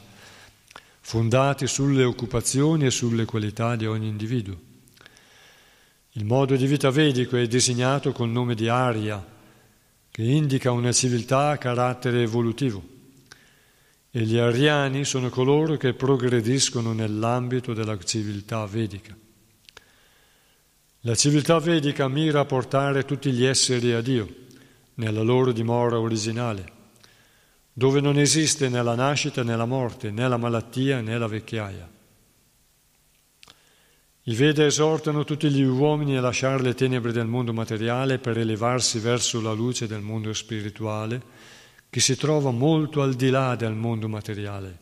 fondati sulle occupazioni e sulle qualità di ogni individuo. Il modo di vita vedico è designato col nome di Arya, che indica una civiltà a carattere evolutivo e gli ariani sono coloro che progrediscono nell'ambito della civiltà vedica. La civiltà vedica mira a portare tutti gli esseri a Dio, nella loro dimora originale, dove non esiste né la nascita né la morte, né la malattia né la vecchiaia. I Veda esortano tutti gli uomini a lasciare le tenebre del mondo materiale per elevarsi verso la luce del mondo spirituale, che si trova molto al di là del mondo materiale.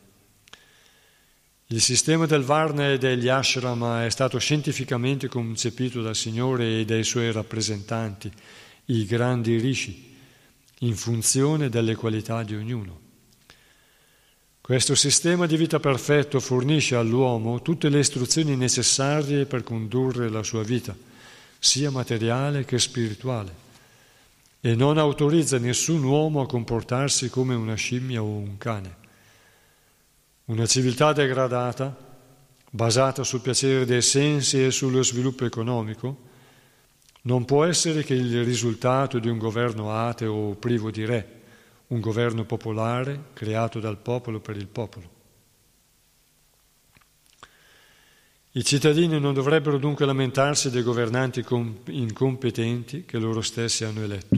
Il sistema del Varna e degli ashrama è stato scientificamente concepito dal Signore e dai suoi rappresentanti, i grandi rishi, in funzione delle qualità di ognuno. Questo sistema di vita perfetto fornisce all'uomo tutte le istruzioni necessarie per condurre la sua vita, sia materiale che spirituale, e non autorizza nessun uomo a comportarsi come una scimmia o un cane. Una civiltà degradata, basata sul piacere dei sensi e sullo sviluppo economico, non può essere che il risultato di un governo ateo o privo di re un governo popolare creato dal popolo per il popolo. I cittadini non dovrebbero dunque lamentarsi dei governanti incompetenti che loro stessi hanno eletto.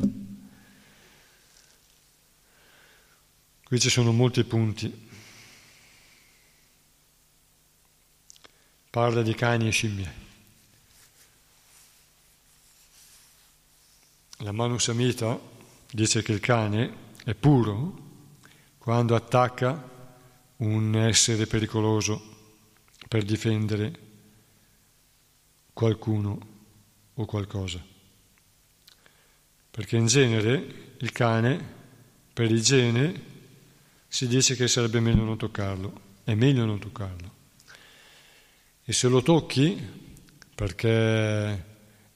Qui ci sono molti punti. Parla di cani e scimmie. La Manu Samhita dice che il cane è puro quando attacca un essere pericoloso per difendere qualcuno o qualcosa. Perché in genere il cane, per igiene, si dice che sarebbe meglio non toccarlo, è meglio non toccarlo. E se lo tocchi, perché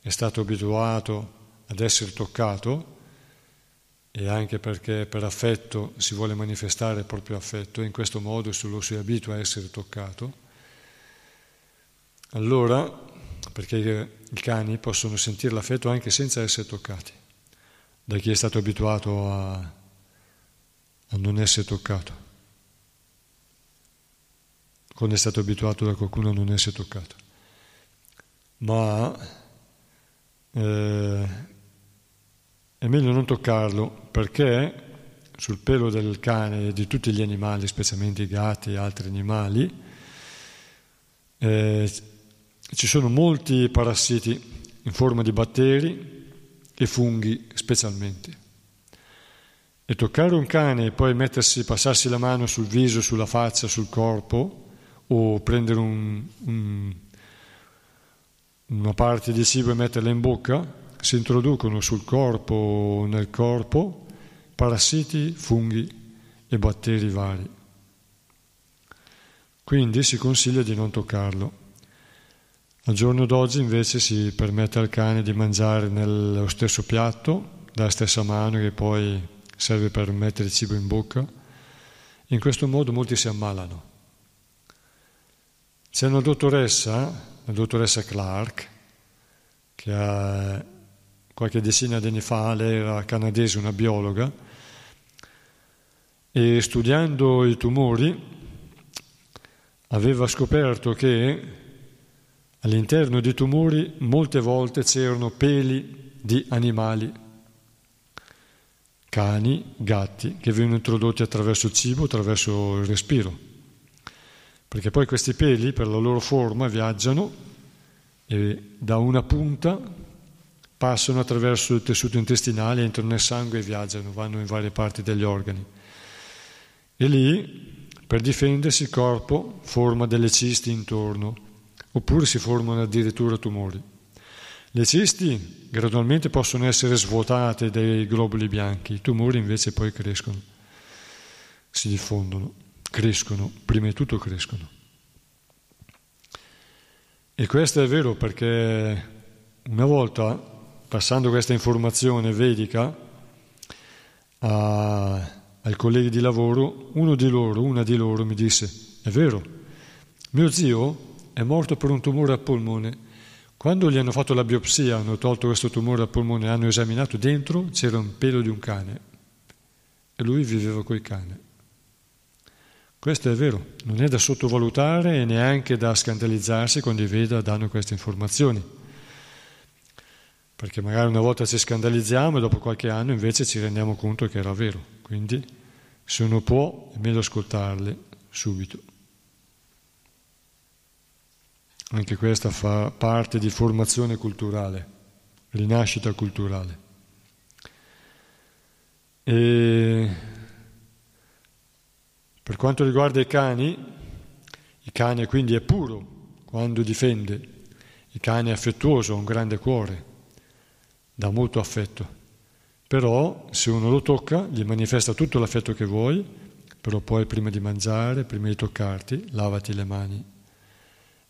è stato abituato ad essere toccato, e anche perché per affetto si vuole manifestare il proprio affetto in questo modo se lo si abitua a essere toccato, allora, perché i cani possono sentire l'affetto anche senza essere toccati, da chi è stato abituato a, a non essere toccato, quando è stato abituato da qualcuno a non essere toccato. Ma eh, è meglio non toccarlo perché sul pelo del cane e di tutti gli animali, specialmente i gatti e altri animali, eh, ci sono molti parassiti in forma di batteri e funghi specialmente. E toccare un cane e poi mettersi, passarsi la mano sul viso, sulla faccia, sul corpo o prendere un, un, una parte di cibo e metterla in bocca si introducono sul corpo o nel corpo parassiti, funghi e batteri vari. Quindi si consiglia di non toccarlo. Al giorno d'oggi invece si permette al cane di mangiare nello stesso piatto, dalla stessa mano che poi serve per mettere il cibo in bocca. In questo modo molti si ammalano. C'è una dottoressa, la dottoressa Clark, che ha qualche decina di anni fa, lei era canadese, una biologa, e studiando i tumori aveva scoperto che all'interno dei tumori molte volte c'erano peli di animali, cani, gatti, che vengono introdotti attraverso il cibo, attraverso il respiro. Perché poi questi peli, per la loro forma, viaggiano e da una punta passano attraverso il tessuto intestinale, entrano nel sangue e viaggiano, vanno in varie parti degli organi. E lì, per difendersi, il corpo forma delle cisti intorno, oppure si formano addirittura tumori. Le cisti gradualmente possono essere svuotate dai globuli bianchi, i tumori invece poi crescono, si diffondono, crescono, prima di tutto crescono. E questo è vero perché una volta, passando questa informazione vedica a, ai colleghi di lavoro, uno di loro, una di loro mi disse, è vero, mio zio è morto per un tumore al polmone quando gli hanno fatto la biopsia, hanno tolto questo tumore al polmone, hanno esaminato dentro, c'era un pelo di un cane e lui viveva coi cani. Questo è vero, non è da sottovalutare e neanche da scandalizzarsi quando i Veda danno queste informazioni. Perché magari una volta ci scandalizziamo e dopo qualche anno invece ci rendiamo conto che era vero. Quindi se uno può è meglio ascoltarle subito. Anche questa fa parte di formazione culturale, rinascita culturale. E per quanto riguarda i cani, il cane quindi è puro quando difende, il cane è affettuoso, ha un grande cuore, dà molto affetto. Però se uno lo tocca, gli manifesta tutto l'affetto che vuoi, però poi prima di mangiare, prima di toccarti, lavati le mani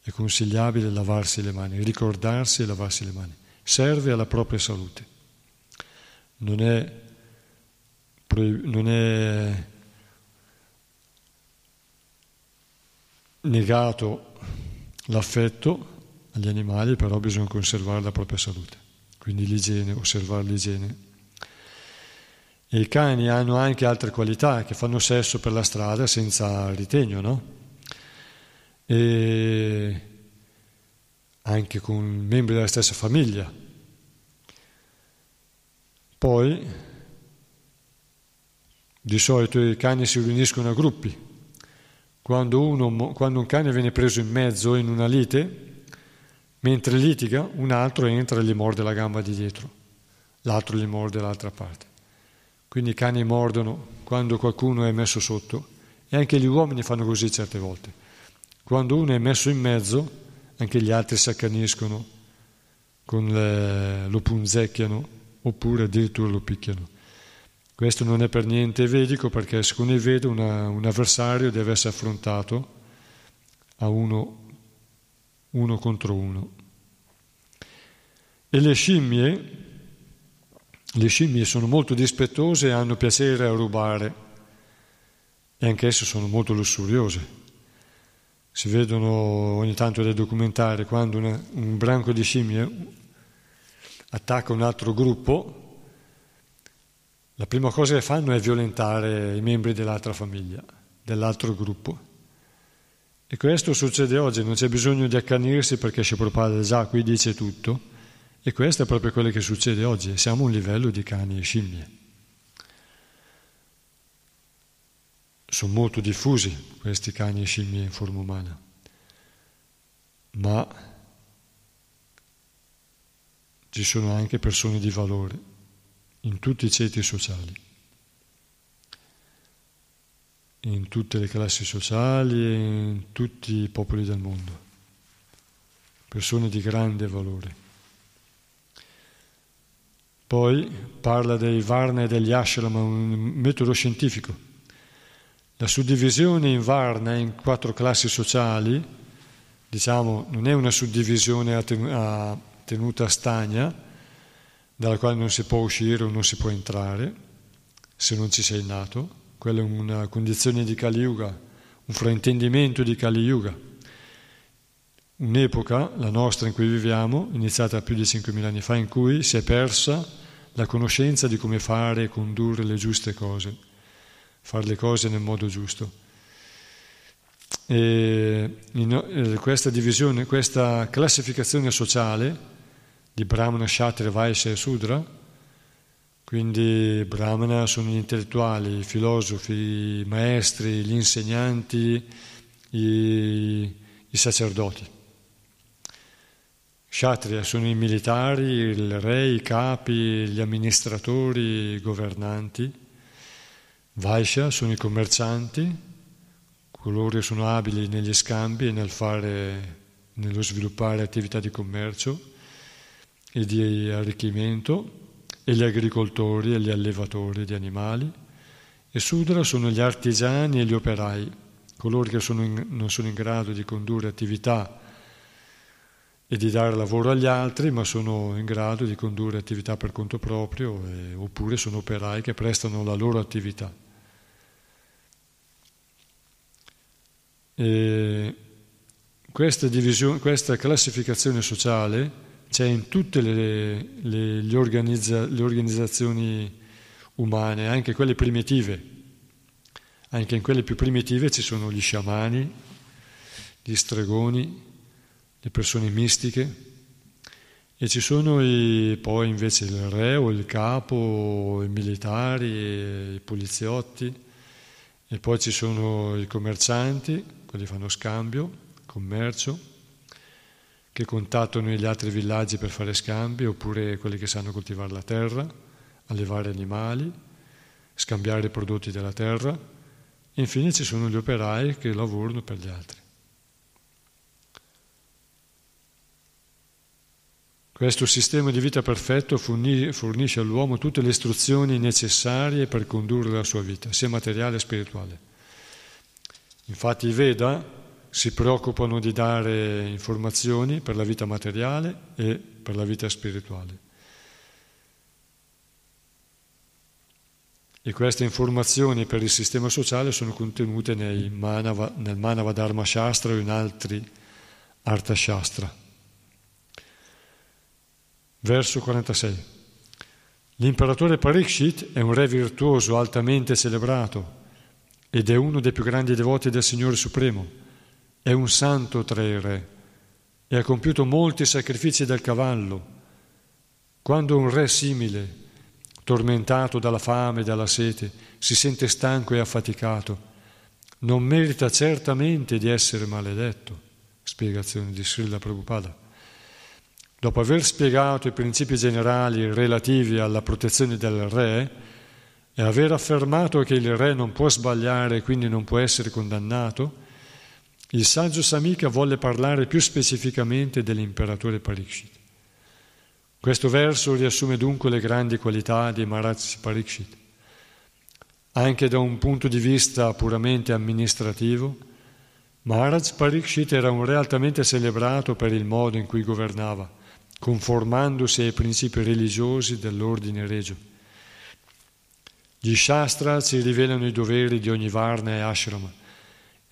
è consigliabile lavarsi le mani, ricordarsi e lavarsi le mani. Serve alla propria salute. Non è, non è negato l'affetto agli animali, però bisogna conservare la propria salute. Quindi l'igiene, osservare l'igiene. E i cani hanno anche altre qualità che fanno sesso per la strada senza ritegno, no? e anche con membri della stessa famiglia. Poi di solito i cani si riuniscono a gruppi. Quando, uno, quando un cane viene preso in mezzo in una lite, mentre litiga, un altro entra e gli morde la gamba di dietro, l'altro gli morde l'altra parte. Quindi i cani mordono quando qualcuno è messo sotto e anche gli uomini fanno così certe volte. Quando uno è messo in mezzo, anche gli altri si accaniscono, le, lo punzecchiano oppure addirittura lo picchiano. Questo non è per niente vedico perché secondo il Veda una, un avversario deve essere affrontato a uno, uno contro uno. E le scimmie, le scimmie sono molto dispettose e hanno piacere a rubare e anche esse sono molto lussuriose si vedono ogni tanto dei documentari quando una, un branco di scimmie attacca un altro gruppo, la prima cosa che fanno è violentare i membri dell'altra famiglia, dell'altro gruppo. E questo succede oggi, non c'è bisogno di accanirsi perché Prabhupada già qui dice tutto, e questo è proprio quello che succede oggi, siamo a un livello di cani e scimmie. sono molto diffusi questi cani e scimmie in forma umana, ma ci sono anche persone di valore in tutti i ceti sociali, in tutte le classi sociali e in tutti i popoli del mondo, persone di grande valore. Poi parla dei Varna e degli Ashram, un metodo scientifico la suddivisione in Varna in quattro classi sociali, diciamo, non è una suddivisione a tenuta stagna, dalla quale non si può uscire o non si può entrare, se non ci sei nato. Quella è una condizione di Kali Yuga, un fraintendimento di Kali Yuga. Un'epoca, la nostra in cui viviamo, iniziata più di 5.000 anni fa, in cui si è persa la conoscenza di come fare e condurre le giuste cose fare le cose nel modo giusto. E eh, questa divisione, questa classificazione sociale di Brahmana, Kshatriya, Vaishya e Sudra, quindi Brahmana sono gli intellettuali, i filosofi, i maestri, gli insegnanti, i, i sacerdoti. Kshatriya sono i militari, il re, i capi, gli amministratori, i governanti. Vaishya sono i commercianti, coloro che sono abili negli scambi e nel fare, nello sviluppare attività di commercio. e di arricchimento e gli agricoltori e gli allevatori di animali e Sudra sono gli artigiani e gli operai, coloro che sono in, non sono in grado di condurre attività e di dare lavoro agli altri, ma sono in grado di condurre attività per conto proprio, eh, oppure sono operai che prestano la loro attività. E questa, divisione, questa classificazione sociale c'è in tutte le, le, le, organizza, le organizzazioni umane, anche quelle primitive. Anche in quelle più primitive ci sono gli sciamani, gli stregoni, le persone mistiche. E ci sono i, poi invece il re o il capo, i militari, i poliziotti. E poi ci sono i commercianti, quelli fanno scambio, commercio, che contattano gli altri villaggi per fare scambi oppure quelli che sanno coltivare la terra allevare animali, scambiare i prodotti della terra infine ci sono gli operai che lavorano per gli altri. Questo sistema di vita perfetto fornisce all'uomo tutte le istruzioni necessarie per condurre la sua vita, sia materiale che spirituale. Infatti i Veda si preoccupano di dare informazioni per la vita materiale e per la vita spirituale. E queste informazioni per il sistema sociale sono contenute Manava, nel Manava Dharma Shastra o in altri Artha Shastra. Verso 46. L'imperatore Parikshit è un re virtuoso altamente celebrato ed è uno dei più grandi devoti del Signore Supremo. È un santo tra i re e ha compiuto molti sacrifici del cavallo. Quando un re simile tormentato dalla fame e dalla sete, si sente stanco e affaticato, non merita certamente di essere maledetto. Spiegazione di Srila Prabhupada. Dopo aver spiegato i principi generali relativi alla protezione del re e aver affermato che il re non può sbagliare e quindi non può essere condannato, il saggio Samika volle parlare più specificamente dell'imperatore Parikshit. Questo verso riassume dunque le grandi qualità di Maharaj Parikshit. Anche da un punto di vista puramente amministrativo, Maharaj Parikshit era un re altamente celebrato per il modo in cui governava, conformandosi ai principi religiosi dell'ordine regio. Gli Shastra ci rivelano i doveri di ogni Varna e Ashrama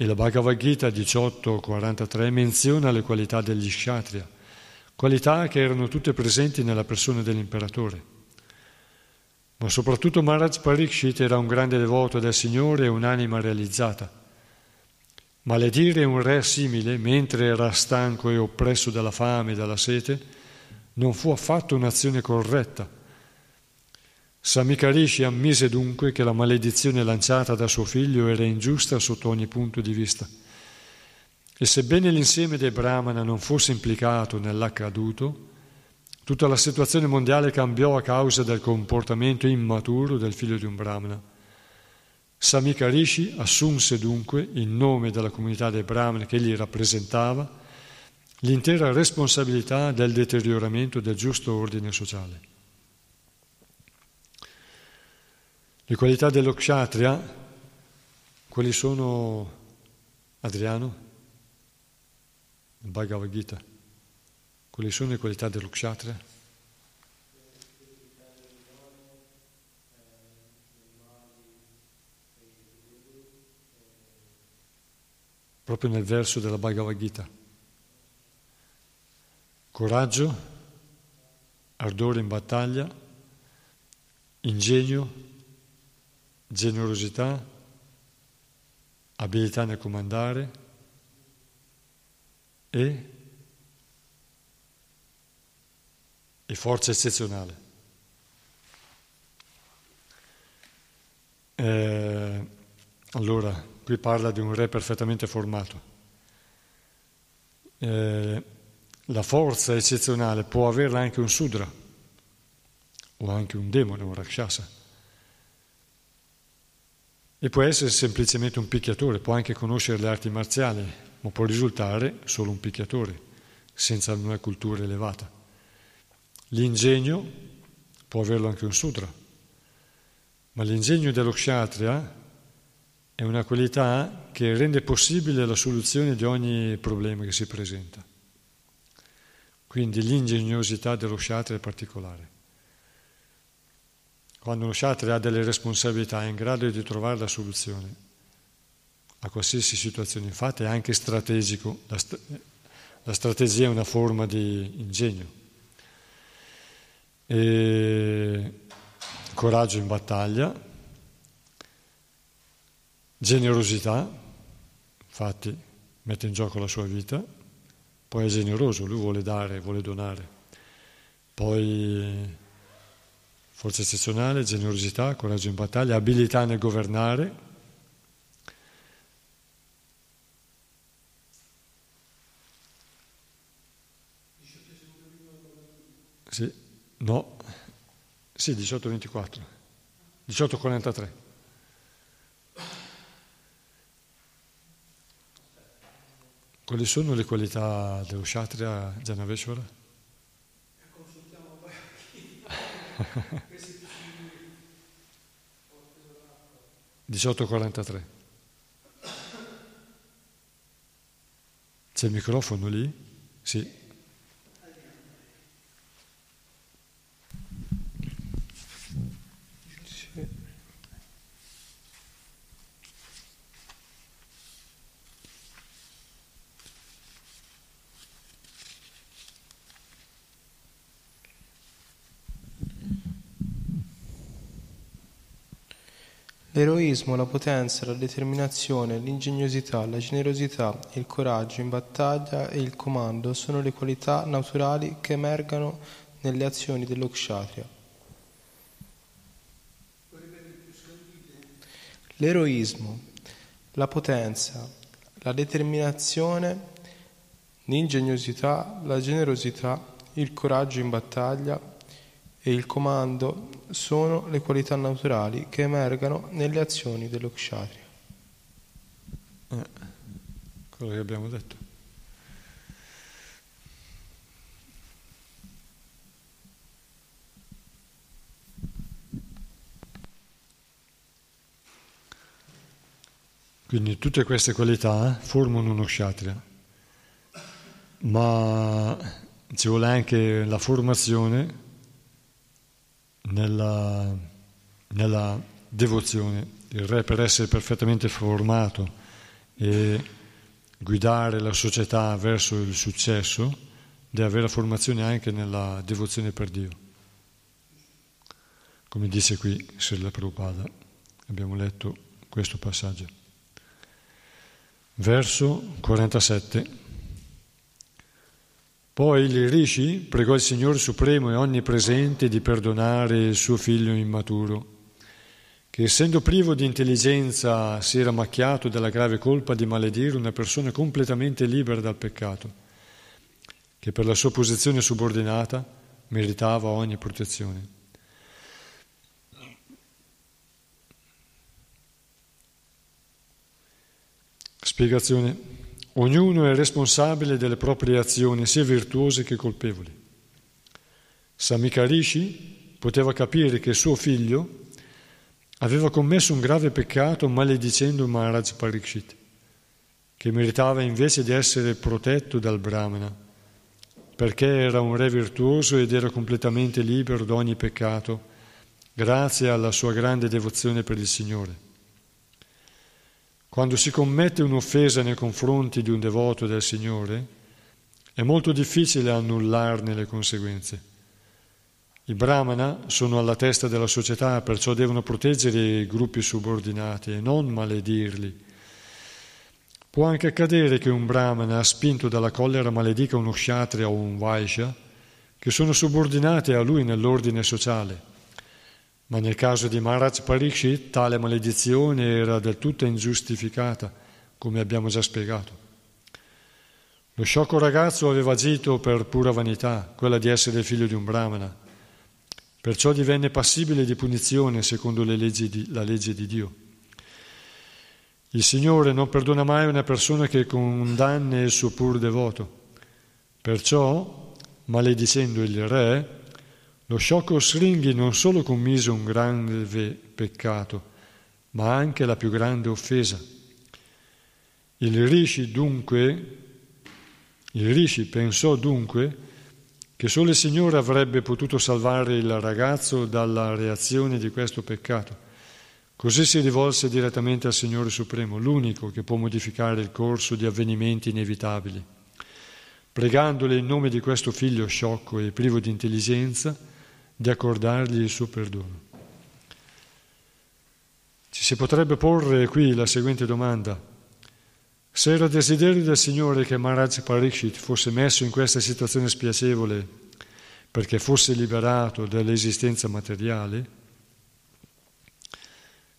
e la Bhagavad Gita 18.43 menziona le qualità degli Kshatriya qualità che erano tutte presenti nella persona dell'imperatore. Ma soprattutto Maharaj Parikshit era un grande devoto del Signore e un'anima realizzata. Maledire un re simile, mentre era stanco e oppresso dalla fame e dalla sete, non fu affatto un'azione corretta. Samikarishi ammise dunque che la maledizione lanciata da suo figlio era ingiusta sotto ogni punto di vista e sebbene l'insieme dei Brahmana non fosse implicato nell'accaduto, tutta la situazione mondiale cambiò a causa del comportamento immaturo del figlio di un Brahmana. Samika Rishi assunse dunque, in nome della comunità dei Brahmana che egli rappresentava, l'intera responsabilità del deterioramento del giusto ordine sociale. Le qualità dello kshatriya, quali sono, Adriano? Bhagavad Gita. Quali sono le qualità dello kshatriya? Proprio nel verso della Bhagavad Gita. Coraggio, ardore in battaglia, ingegno, generosità, abilità nel comandare, e, e forza eccezionale. Eh, allora, qui parla di un re perfettamente formato. Eh, la forza eccezionale può averla anche un sudra o anche un demone, un rakshasa. E può essere semplicemente un picchiatore, può anche conoscere le arti marziali, ma può risultare solo un picchiatore, senza una cultura elevata. L'ingegno può averlo anche un sutra, ma l'ingegno dello kshatriya è una qualità che rende possibile la soluzione di ogni problema che si presenta. Quindi l'ingegnosità dello kshatriya è particolare. Quando uno kshatriya ha delle responsabilità è in grado di trovare la soluzione a qualsiasi situazione, infatti è anche strategico, la, st- la strategia è una forma di ingegno. E coraggio in battaglia, generosità, infatti mette in gioco la sua vita, poi è generoso, lui vuole dare, vuole donare, poi forza eccezionale, generosità, coraggio in battaglia, abilità nel governare, Sì, no, sì, 18-24, 18-43. Quali sono le qualità dello Kshatriya Janaveshwara? Consultiamo poi 18.43 C'è il microfono lì? Sì. L'eroismo, la potenza, la determinazione, l'ingegnosità, la generosità, il coraggio in battaglia e il comando sono le qualità naturali che emergano nelle azioni dello kshatriya. L'eroismo, la potenza, la determinazione, l'ingegnosità, la generosità, il coraggio in battaglia e il comando sono le qualità naturali che emergano nelle azioni dello kshatriya. Eh, quello che abbiamo detto. Quindi tutte queste qualità formano uno kshatriya, ma ci vuole anche la formazione nella, nella devozione. Il re per essere perfettamente formato e guidare la società verso il successo deve avere formazione anche nella devozione per Dio. Come dice qui Srila Prabhupada, abbiamo letto questo passaggio. Verso 47. Poi il Rishi pregò il Signore Supremo e Onnipresente di perdonare il suo figlio immaturo, che essendo privo di intelligenza si era macchiato della grave colpa di maledire una persona completamente libera dal peccato, che per la sua posizione subordinata meritava ogni protezione. Spiegazione. Ognuno è responsabile delle proprie azioni, sia virtuose che colpevoli. Samikarishi poteva capire che suo figlio aveva commesso un grave peccato maledicendo Maharaj Parikshit, che meritava invece di essere protetto dal Brahmana, perché era un re virtuoso ed era completamente libero da ogni peccato, grazie alla sua grande devozione per il Signore. Quando si commette un'offesa nei confronti di un devoto del Signore, è molto difficile annullarne le conseguenze. I brahmana sono alla testa della società, perciò devono proteggere i gruppi subordinati e non maledirli. Può anche accadere che un brahmana, spinto dalla collera, maledica uno kshatriya o un vaishya, che sono subordinati a lui nell'ordine sociale. Ma nel caso di Maharaj Parikshit tale maledizione era del tutto ingiustificata, come abbiamo già spiegato. Lo sciocco ragazzo aveva agito per pura vanità, quella di essere figlio di un brahmana, perciò divenne passibile di punizione secondo di, la legge di Dio. Il Signore non perdona mai una persona che condanna il suo pur devoto, perciò, maledicendo il re, Lo sciocco Sringhi non solo commise un grande peccato, ma anche la più grande offesa. Il Rishi dunque, il Rishi pensò dunque che solo il Signore avrebbe potuto salvare il ragazzo dalla reazione di questo peccato. Così si rivolse direttamente al Signore Supremo, l'unico che può modificare il corso di avvenimenti inevitabili, pregandole in nome di questo figlio sciocco e privo di intelligenza di accordargli il suo perdono. Ci si potrebbe porre qui la seguente domanda. Se era desiderio del Signore che Maharaj Parikshit fosse messo in questa situazione spiacevole perché fosse liberato dall'esistenza materiale,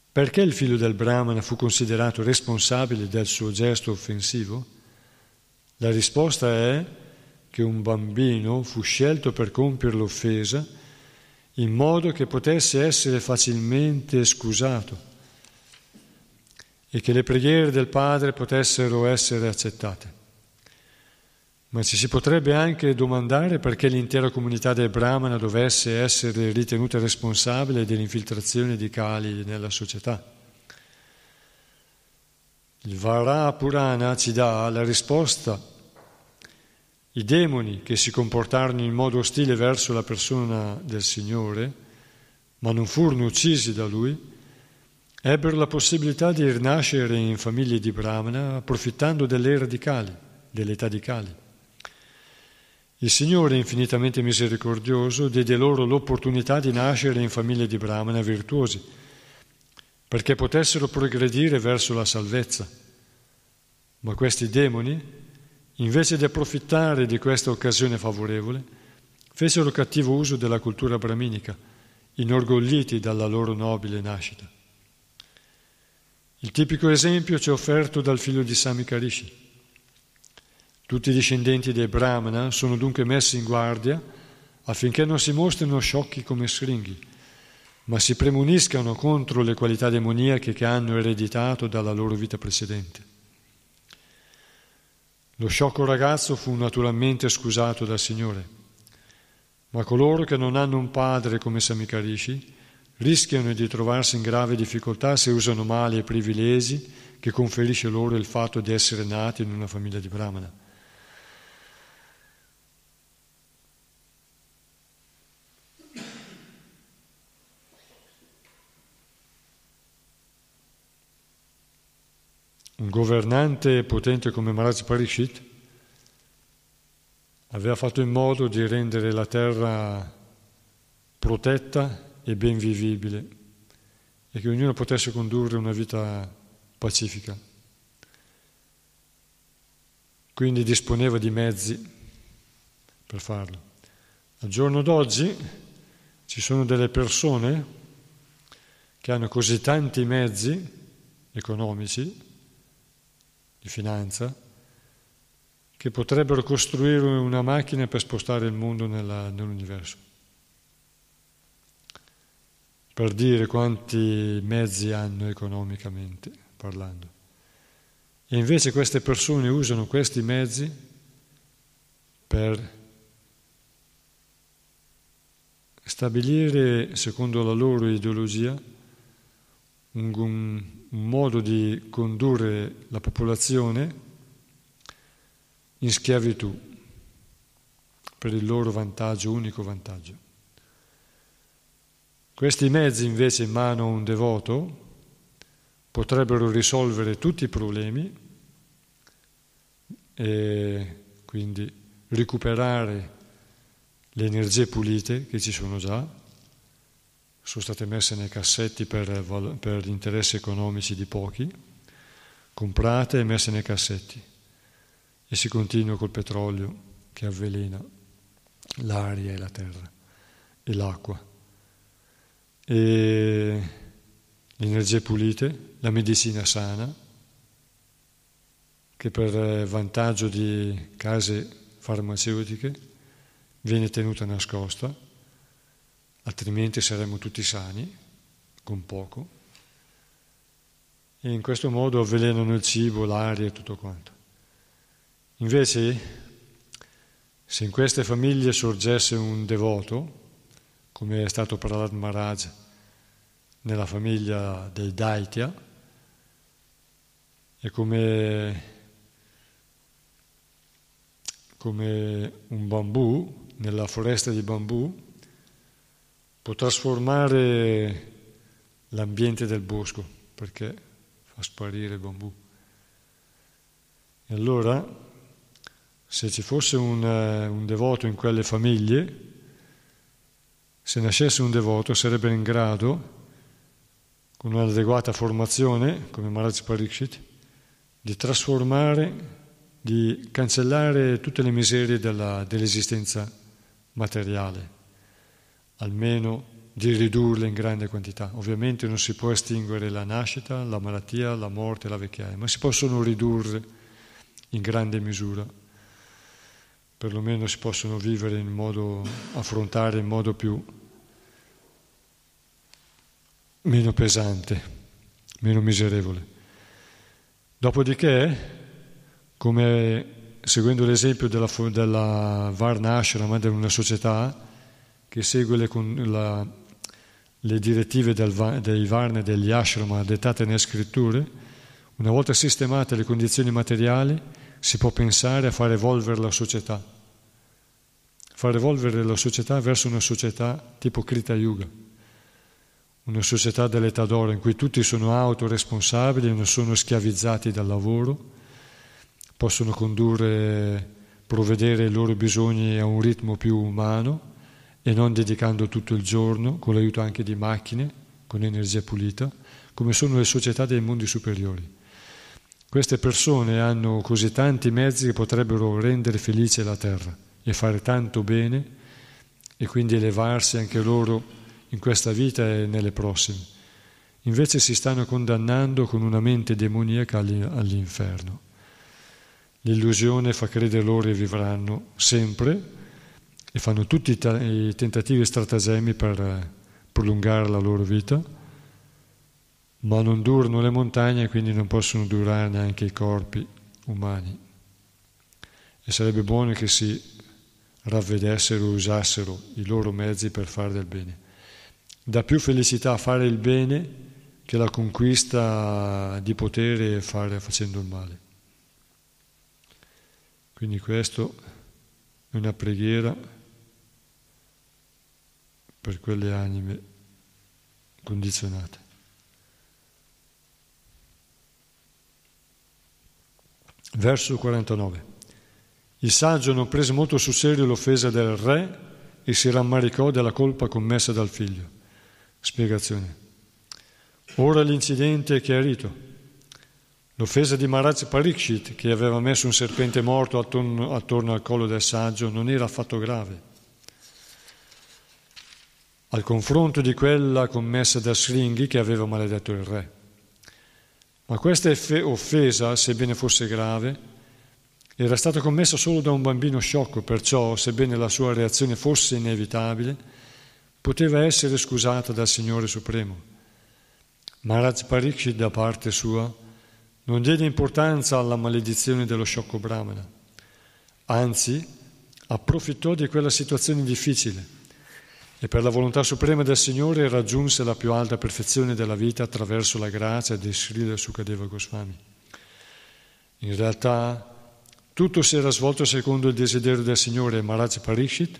perché il figlio del Brahmana fu considerato responsabile del suo gesto offensivo? La risposta è che un bambino fu scelto per compiere l'offesa in modo che potesse essere facilmente scusato e che le preghiere del Padre potessero essere accettate. Ma ci si potrebbe anche domandare perché l'intera comunità del Brahmana dovesse essere ritenuta responsabile dell'infiltrazione di Kali nella società. Il Vara Purana ci dà la risposta i demoni che si comportarono in modo ostile verso la persona del Signore, ma non furono uccisi da lui, ebbero la possibilità di rinascere in famiglie di Brahmana approfittando delle radicali, delle età di Kali. Il Signore, infinitamente misericordioso, diede loro l'opportunità di nascere in famiglie di Brahmana virtuosi, perché potessero progredire verso la salvezza. Ma questi demoni, invece di approfittare di questa occasione favorevole, fecero cattivo uso della cultura brahminica, inorgogliti dalla loro nobile nascita. Il tipico esempio ci è offerto dal figlio di Samikarishi. Tutti i discendenti dei Brahmana sono dunque messi in guardia affinché non si mostrino sciocchi come Sringhi, ma si premuniscano contro le qualità demoniache che hanno ereditato dalla loro vita precedente. Lo sciocco ragazzo fu naturalmente scusato dal Signore, ma coloro che non hanno un padre come Samikarishi rischiano di trovarsi in grave difficoltà se usano male i privilegi che conferisce loro il fatto di essere nati in una famiglia di Brahmana. Un governante potente come Maharaj Parishit aveva fatto in modo di rendere la terra protetta e ben vivibile e che ognuno potesse condurre una vita pacifica. Quindi disponeva di mezzi per farlo. Al giorno d'oggi ci sono delle persone che hanno così tanti mezzi economici di finanza, che potrebbero costruire una macchina per spostare il mondo nella, nell'universo. Per dire quanti mezzi hanno economicamente parlando. E invece queste persone usano questi mezzi per stabilire, secondo la loro ideologia, un, un, modo di condurre la popolazione in schiavitù per il loro vantaggio, unico vantaggio. Questi mezzi invece in mano a un devoto potrebbero risolvere tutti i problemi e quindi recuperare le energie pulite che ci sono già sono state messe nei cassetti per, per interessi economici di pochi, comprate e messe nei cassetti. E si continua col petrolio che avvelena l'aria e la terra e l'acqua. E le energie pulite, la medicina sana, che per vantaggio di case farmaceutiche viene tenuta nascosta altrimenti saremmo tutti sani, con poco. E in questo modo avvelenano il cibo, l'aria e tutto quanto. Invece, se in queste famiglie sorgesse un devoto, come è stato Prahlad Maharaj nella famiglia dei Daitya, e come, come un bambù nella foresta di bambù può trasformare l'ambiente del bosco perché fa sparire il bambù. E allora, se ci fosse un, un devoto in quelle famiglie, se nascesse un devoto sarebbe in grado, con un'adeguata formazione, come Maharaj Pariksit, di trasformare, di cancellare tutte le miserie della, dell'esistenza materiale, almeno di ridurle in grande quantità. Ovviamente non si può estinguere la nascita, la malattia, la morte, la vecchiaia, ma si possono ridurre in grande misura. Perlomeno si possono vivere in modo, affrontare in modo più meno pesante, meno miserevole. Dopodiché, come seguendo l'esempio della, della Varna Ashram, di una società che segue le, la, le direttive del, dei Varna e degli Ashram dettate nelle scritture, una volta sistemate le condizioni materiali, si può pensare a far evolvere la società, far evolvere la società verso una società tipo Krita Yuga una società dell'età d'oro in cui tutti sono autoresponsabili non sono schiavizzati dal lavoro, possono condurre, provvedere ai loro bisogni a un ritmo più umano e non dedicando tutto il giorno, con l'aiuto anche di macchine, con energia pulita, come sono le società dei mondi superiori. Queste persone hanno così tanti mezzi che potrebbero rendere felice la terra e fare tanto bene e quindi elevarsi anche loro in questa vita e nelle prossime. Invece si stanno condannando con una mente demoniaca all'inferno. L'illusione fa credere loro che vivranno sempre e fanno tutti i tentativi e stratagemmi per eh, prolungare la loro vita, ma non durano le montagne e quindi non possono durare neanche i corpi umani. E sarebbe buono che si ravvedessero usassero i loro mezzi per fare del bene dà più felicità fare il bene che la conquista di potere fare facendo il male. Quindi questo è una preghiera per quelle anime condizionate. Verso 49. Il saggio non prese molto sul serio l'offesa del re e si rammaricò della colpa commessa dal figlio. Spiegazione. Ora l'incidente è chiarito. L'offesa di Maharaj Parikshit, che aveva messo un serpente morto attorno, attorno al collo del saggio, non era affatto grave. Al confronto di quella commessa da Sringhi che aveva maledetto il re. Ma questa offesa, sebbene fosse grave, era stata commessa solo da un bambino sciocco, perciò, sebbene la sua reazione fosse inevitabile, poteva essere scusata dal Signore Supremo. Maharaj Parikshit da parte sua non diede importanza alla maledizione dello sciocco brahmana, anzi approfittò di quella situazione difficile e per la volontà suprema del Signore raggiunse la più alta perfezione della vita attraverso la grazia di Srila Sukadeva Goswami. In realtà tutto si era svolto secondo il desiderio del Signore Maharaj Parikshit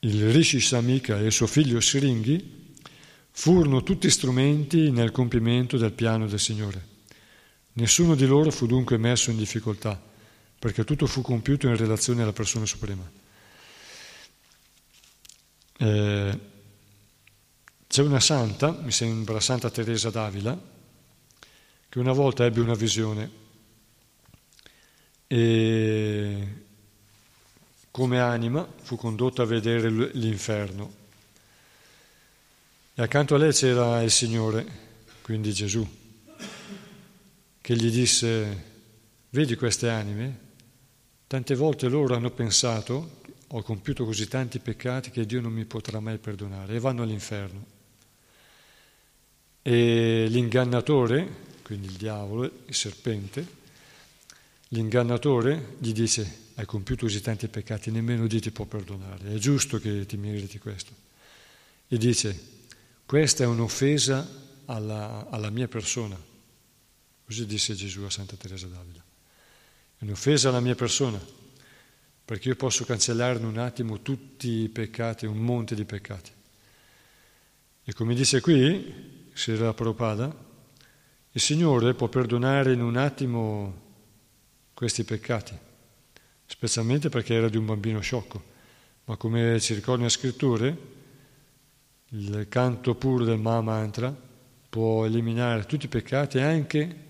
il Rishi Samika e suo figlio Sringhi furono tutti strumenti nel compimento del piano del Signore. Nessuno di loro fu dunque messo in difficoltà, perché tutto fu compiuto in relazione alla persona suprema. Eh, c'è una santa, mi sembra Santa Teresa d'Avila, che una volta ebbe una visione e come anima fu condotta a vedere l'inferno. E accanto a lei c'era il Signore, quindi Gesù, che gli disse, vedi queste anime? Tante volte loro hanno pensato, ho compiuto così tanti peccati che Dio non mi potrà mai perdonare e vanno all'inferno. E l'ingannatore, quindi il diavolo, il serpente, l'ingannatore gli dice, hai compiuto così tanti peccati, nemmeno Dio ti può perdonare, è giusto che ti meriti questo. E dice, questa è un'offesa alla, alla mia persona, così disse Gesù a Santa Teresa d'Avila, un'offesa alla mia persona, perché io posso cancellare in un attimo tutti i peccati, un monte di peccati. E come dice qui, Srila Prabhupada, il Signore può perdonare in un attimo questi peccati, specialmente perché era di un bambino sciocco, ma come ci ricordano le scritture, il canto puro del Mahamantra può eliminare tutti i peccati, anche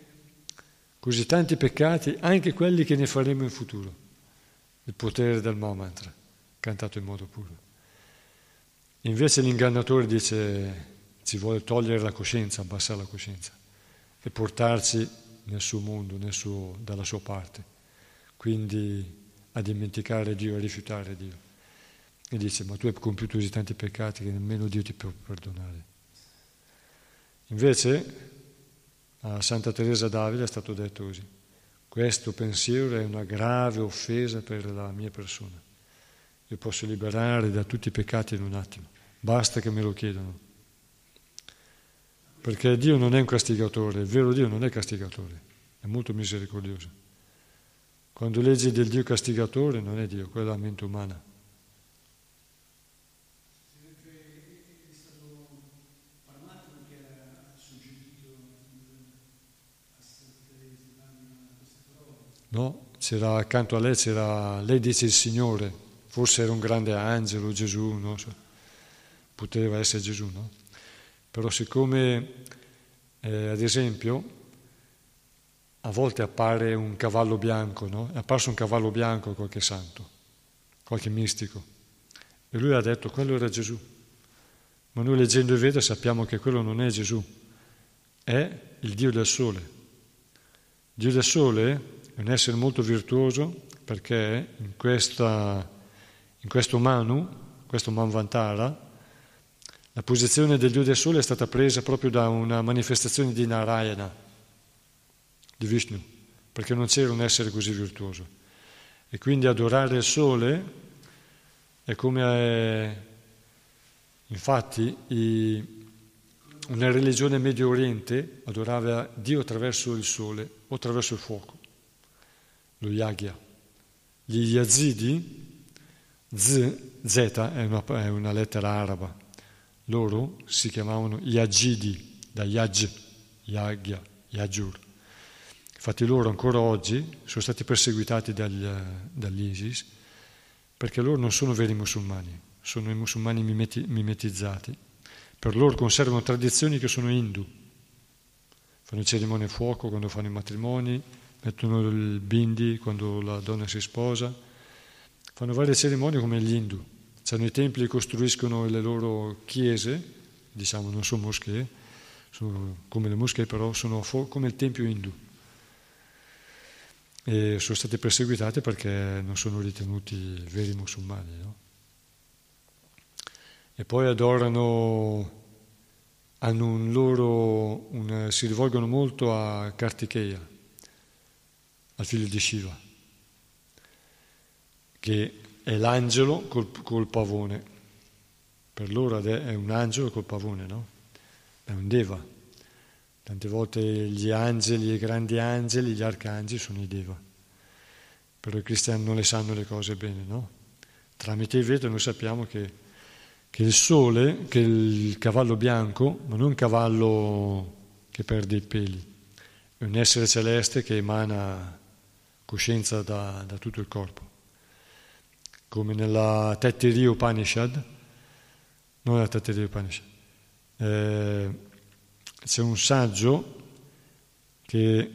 così tanti peccati, anche quelli che ne faremo in futuro. Il potere del Mahamantra, cantato in modo puro. Invece l'ingannatore dice ci vuole togliere la coscienza, abbassare la coscienza e portarci nel suo mondo, nel suo, dalla sua parte, quindi a dimenticare Dio, a rifiutare Dio. E dice, ma tu hai compiuto così tanti peccati che nemmeno Dio ti può perdonare. Invece a Santa Teresa d'Avila è stato detto così, questo pensiero è una grave offesa per la mia persona. Io posso liberare da tutti i peccati in un attimo, basta che me lo chiedano. Perché Dio non è un castigatore, il vero Dio non è castigatore, è molto misericordioso. Quando leggi del Dio castigatore non è Dio, quella è la mente umana. No, c'era accanto a lei, c'era, lei dice il Signore, forse era un grande angelo, Gesù, non so, poteva essere Gesù, no? Però siccome, eh, ad esempio, a volte appare un cavallo bianco, no? È apparso un cavallo bianco a qualche santo, qualche mistico. E lui ha detto, quello era Gesù. Ma noi leggendo i Veda sappiamo che quello non è Gesù, è il Dio del Sole. Il Dio del Sole è un essere molto virtuoso perché in, questa, in questo Manu, questo Manvantara, la posizione del Dio del Sole è stata presa proprio da una manifestazione di Narayana, di Vishnu, perché non c'era un essere così virtuoso. E quindi adorare il Sole è come, eh, infatti, i, una religione medio oriente adorava Dio attraverso il Sole o attraverso il fuoco, lo Yagya. Gli Yazidi, Z, Z è una, è una lettera araba, loro si chiamavano Yajidi, da Yaj, Yagya, Yajur. Infatti loro ancora oggi sono stati perseguitati dagli, dall'ISIS perché loro non sono veri musulmani, sono i musulmani mimeti, mimetizzati. Per loro conservano tradizioni che sono hindu. Fanno cerimonie a fuoco quando fanno i matrimoni, mettono il bindi quando la donna si sposa, fanno varie cerimonie come gli hindu. Cioè, nei templi costruiscono le loro chiese, diciamo non sono moschee, sono come le moschee però sono come il tempio indù. E sono stati perseguitati perché non sono ritenuti veri musulmani. No? E poi adorano, hanno un loro, un, si rivolgono molto a Kartikeya, al figlio di Shiva, che è l'angelo col, col, pavone. Per loro è un angelo col pavone, no? È un deva. Tante volte gli angeli, i grandi angeli, gli arcangeli sono i deva. Però i cristiani non le sanno le cose bene, no? Tramite i Veda noi sappiamo che, che il sole, che il cavallo bianco, non è un cavallo che perde i peli, è un essere celeste che emana coscienza da, da tutto il corpo. Come nella Tettiri Upanishad, non nella Tettiri Upanishad, eh, c'è un saggio che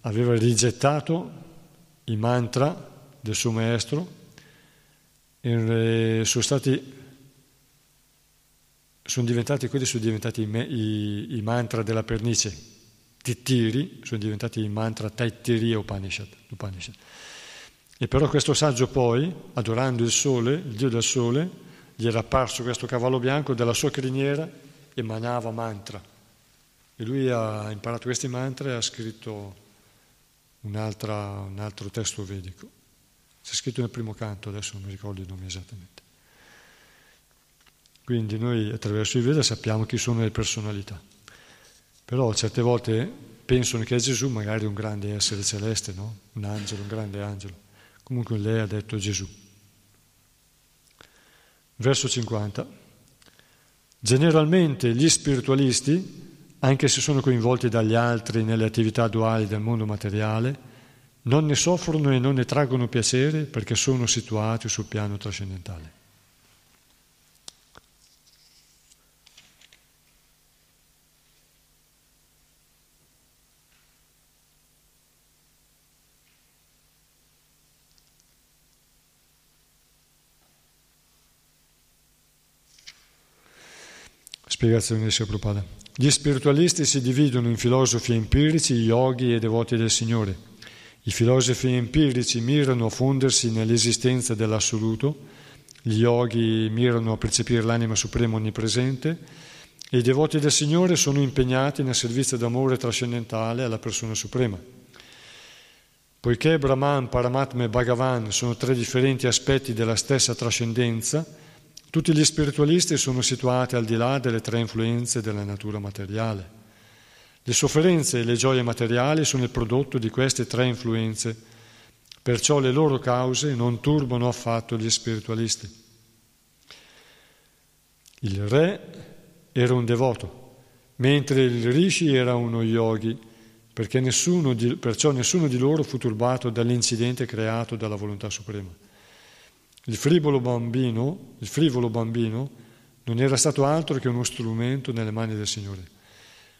aveva rigettato i mantra del suo maestro e sono stati sono diventati, quelli sono diventati i, i, i mantra della pernice, Tittiri, sono diventati i mantra Taittiriya Upanishad. Upanishad. E però questo saggio poi, adorando il sole, il dio del sole, gli era apparso questo cavallo bianco dalla sua criniera emanava mantra. E lui ha imparato questi mantra e ha scritto un altro testo vedico. C'è scritto nel primo canto, adesso non mi ricordo i nomi esattamente. Quindi noi attraverso i Veda sappiamo chi sono le personalità. Però certe volte pensano che Gesù magari è un grande essere celeste, no? Un angelo, un grande angelo. Comunque lei ha detto Gesù. Verso 50. Generalmente gli spiritualisti, anche se sono coinvolti dagli altri nelle attività duali del mondo materiale, non ne soffrono e non ne traggono piacere perché sono situati sul piano trascendentale. Spiegazione di Prabhupada. Gli spiritualisti si dividono in filosofi empirici, yogi e devoti del Signore. I filosofi empirici mirano a fondersi nell'esistenza dell'assoluto, gli yogi mirano a percepire l'anima suprema onnipresente e i devoti del Signore sono impegnati nel servizio d'amore trascendentale alla persona suprema. Poiché Brahman, Paramatma e Bhagavan sono tre differenti aspetti della stessa trascendenza, tutti gli spiritualisti sono situati al di là delle tre influenze della natura materiale. Le sofferenze e le gioie materiali sono il prodotto di queste tre influenze, perciò le loro cause non turbano affatto gli spiritualisti. Il re era un devoto, mentre il rishi era uno yogi, nessuno di, perciò nessuno di loro fu turbato dall'incidente creato dalla volontà suprema. Il frivolo bambino, il frivolo bambino non era stato altro che uno strumento nelle mani del Signore.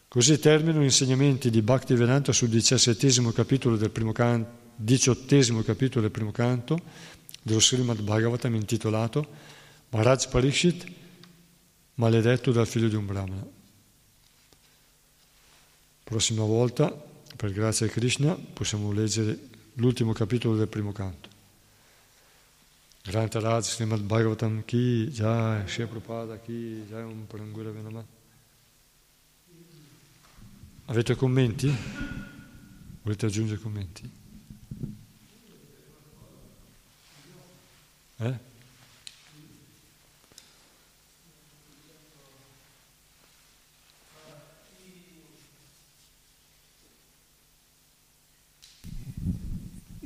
Così terminano gli insegnamenti di Bhaktivedanta sul diciassettesimo capitolo del primo canto, diciottesimo capitolo del primo canto dello Srimad Bhagavatam intitolato Maharaj Parikshit, maledetto dal figlio di un brahmana. Prossima volta, per grazia di Krishna, possiamo leggere l'ultimo capitolo del primo canto. Grantaraj Srimad Bhagavatam Ki Jai, Shri Prabhupada Ki Jai, un Parangura Venamata. Avete commenti? Volete aggiungere commenti? Eh?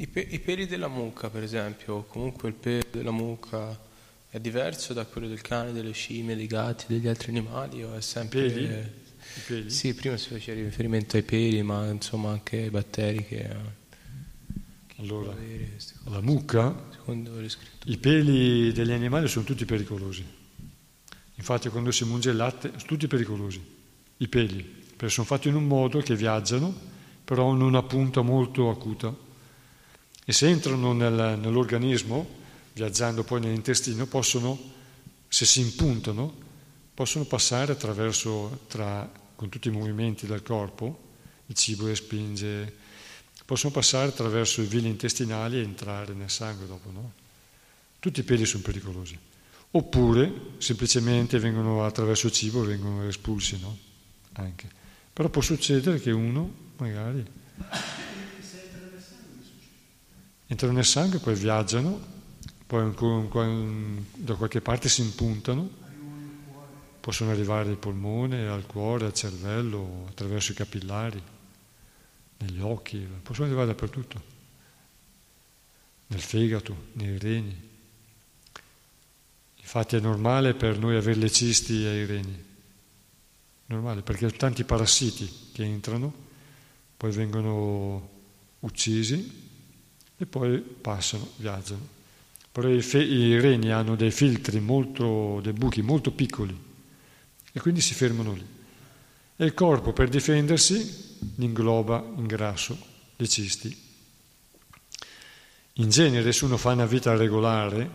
I, pe- I, peli della mucca, per esempio, comunque il pelo della mucca è diverso da quello del cane, delle scimmie, dei gatti, degli altri animali o è sempre... Peli? I peli? Sì, prima si faceva riferimento ai peli, ma insomma anche ai batteri che... che allora, la mucca, i peli degli animali sono tutti pericolosi. Infatti quando si munge il latte sono tutti pericolosi, i peli, perché sono fatti in un modo che viaggiano, però hanno una punta molto acuta. E se entrano nel, nell'organismo, viaggiando poi nell'intestino, possono, se si impuntano, possono passare attraverso, tra, con tutti i movimenti del corpo, il cibo che spinge, possono passare attraverso i vili intestinali e entrare nel sangue dopo, no? Tutti i peli sono pericolosi. Oppure semplicemente vengono attraverso il cibo, vengono espulsi, no? Anche. Però può succedere che uno, magari, entrano nel sangue, poi viaggiano, poi da qualche parte si impuntano. Possono arrivare al polmone, al cuore, al cervello, attraverso i capillari, negli occhi, possono arrivare dappertutto, nel fegato, nei reni. Infatti è normale per noi avere le cisti ai reni, normale perché tanti parassiti che entrano, poi vengono uccisi e poi passano, viaggiano. Però i, fe- i reni hanno dei filtri molto, dei buchi molto piccoli e quindi si fermano lì. E il corpo per difendersi ingloba in grasso le cisti. In genere se uno fa una vita regolare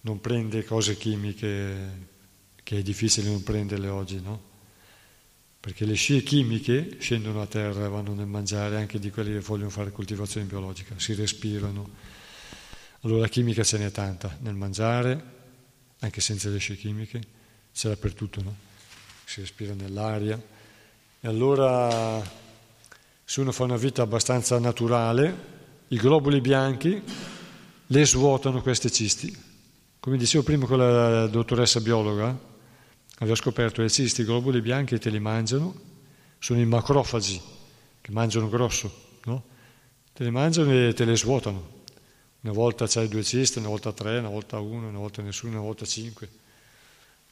non prende cose chimiche che è difficile non prenderle oggi, no? Perché le scie chimiche scendono a terra e vanno nel mangiare anche di quelli che vogliono fare coltivazione biologica, si respirano. Allora la chimica ce n'è tanta nel mangiare, anche senza le scie chimiche, c'è dappertutto, no? si respira nell'aria. E allora se uno fa una vita abbastanza naturale, i globuli bianchi le svuotano queste cisti. Come dicevo prima con la dottoressa biologa, aveva scoperto che cisti, i globuli bianchi te li mangiano, sono i macrofagi che mangiano grosso, no? Te li mangiano e te le svuotano. Una volta c'hai due cisti, una volta tre, una volta uno, una volta nessuno, una volta cinque.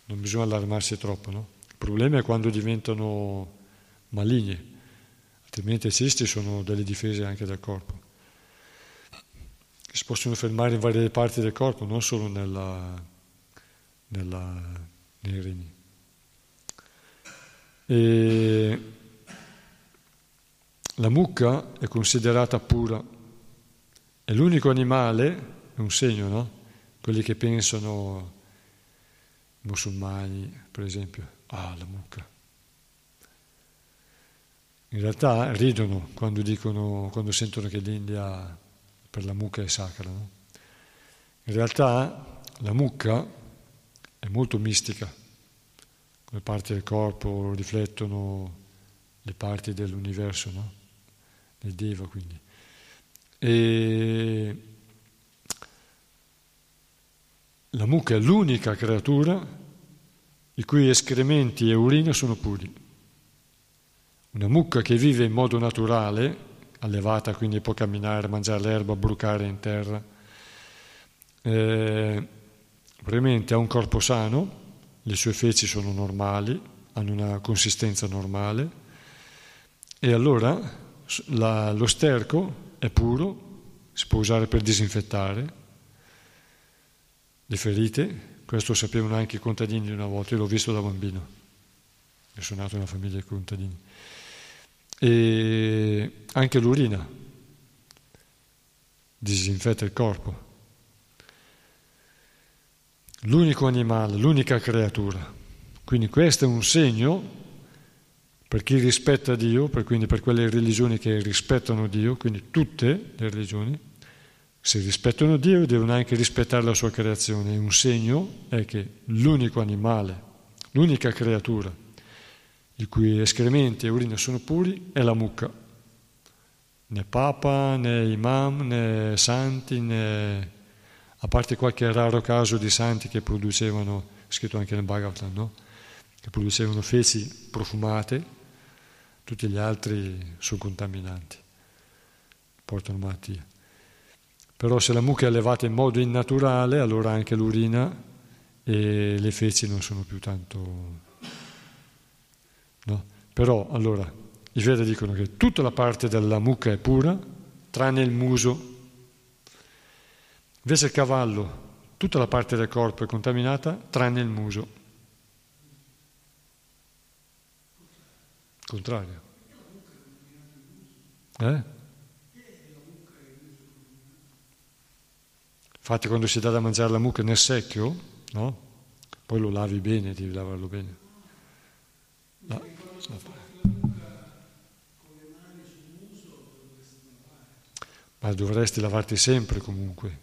Non bisogna allarmarsi troppo, no? Il problema è quando diventano maligni, altrimenti i cisti sono delle difese anche del corpo si possono fermare in varie parti del corpo, non solo nella, nella, nei reni. E la mucca è considerata pura, è l'unico animale, è un segno, no? Quelli che pensano, musulmani per esempio, ah la mucca. In realtà ridono quando, dicono, quando sentono che l'India per la mucca è sacra. No? In realtà la mucca è molto mistica, le parti del corpo riflettono le parti dell'universo, no? del Deva quindi. E la mucca è l'unica creatura i cui escrementi e urina sono puri. Una mucca che vive in modo naturale allevata, quindi può camminare, mangiare l'erba, brucare in terra. Eh, probabilmente ha un corpo sano, le sue feci sono normali, hanno una consistenza normale. E allora la, lo sterco è puro, si può usare per disinfettare le ferite, questo sapevano anche i contadini una volta, io l'ho visto da bambino, io sono nato in una famiglia di contadini. E anche l'urina disinfetta il corpo. L'unico animale, l'unica creatura. Quindi questo è un segno per chi rispetta Dio, per, quindi per quelle religioni che rispettano Dio, quindi tutte le religioni, se rispettano Dio devono anche rispettare la sua creazione. Un segno è che l'unico animale, l'unica creatura i cui escrementi e urine sono puri, è la mucca. Né papa, né imam, né santi, né... a parte qualche raro caso di santi che producevano, scritto anche nel Bhagavatam, no? che producevano feci profumate, tutti gli altri sono contaminanti, portano malattie. Però se la mucca è allevata in modo innaturale, allora anche l'urina e le feci non sono più tanto No? Però allora i Veda dicono che tutta la parte della mucca è pura, tranne il muso. Invece il cavallo, tutta la parte del corpo è contaminata, tranne il muso. Contrario. Eh? Infatti quando si dà da mangiare la mucca nel secchio, no? Poi lo lavi bene, devi lavarlo bene. No. Ma dovresti lavarti sempre comunque,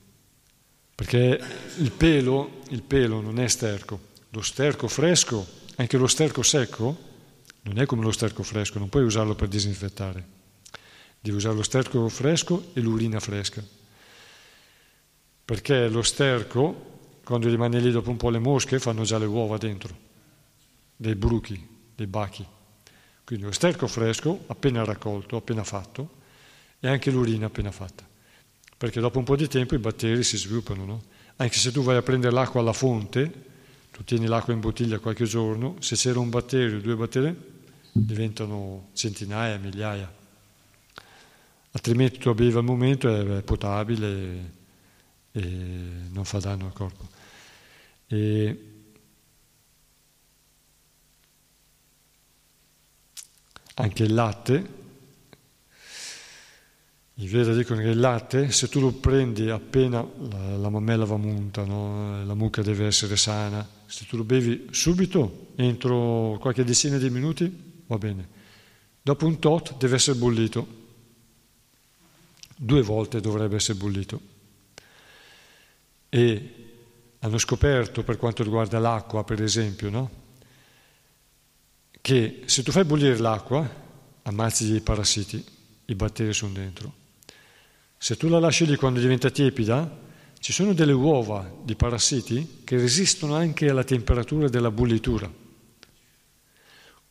perché il pelo, il pelo non è sterco. Lo sterco fresco, anche lo sterco secco, non è come lo sterco fresco, non puoi usarlo per disinfettare. Devi usare lo sterco fresco e l'urina fresca. Perché lo sterco, quando rimane lì dopo un po' le mosche, fanno già le uova dentro, dei bruchi, dei bachi. Quindi lo sterco fresco, appena raccolto, appena fatto, e anche l'urina appena fatta. Perché dopo un po' di tempo i batteri si sviluppano, no? Anche se tu vai a prendere l'acqua alla fonte, tu tieni l'acqua in bottiglia qualche giorno, se c'era un batterio, due batteri, diventano centinaia, migliaia. Altrimenti tu bevi al momento, è potabile e non fa danno al corpo. E anche il latte, i Veda dicono che il latte, se tu lo prendi appena la, la mammella va munta, no? la mucca deve essere sana, se tu lo bevi subito, entro qualche decina di minuti, va bene. Dopo un tot deve essere bollito. Due volte dovrebbe essere bollito. E hanno scoperto, per quanto riguarda l'acqua, per esempio, no? che se tu fai bollire l'acqua, ammazzi i parassiti, i batteri sono dentro. Se tu la lasci lì quando diventa tiepida, ci sono delle uova di parassiti che resistono anche alla temperatura della bollitura.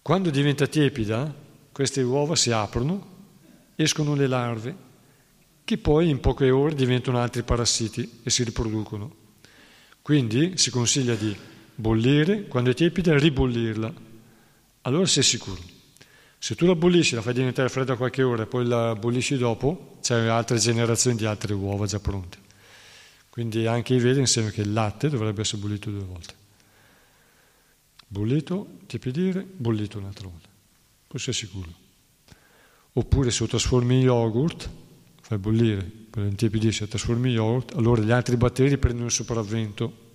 Quando diventa tiepida, queste uova si aprono, escono le larve, che poi in poche ore diventano altri parassiti e si riproducono. Quindi si consiglia di bollire, quando è tiepida ribollirla, allora sei sicuro. Se tu la bollisci, la fai diventare fredda qualche ora e poi la bollisci dopo, c'è altre generazioni di altre uova già pronte. Quindi anche i vedi insieme che il latte dovrebbe essere bollito due volte. Bollito, tiepidire, bollito un'altra volta. Poi sei sicuro. Oppure se lo trasformi in yogurt, fai bollire, poi intiepidisci, trasformi in yogurt, allora gli altri batteri prendono il sopravvento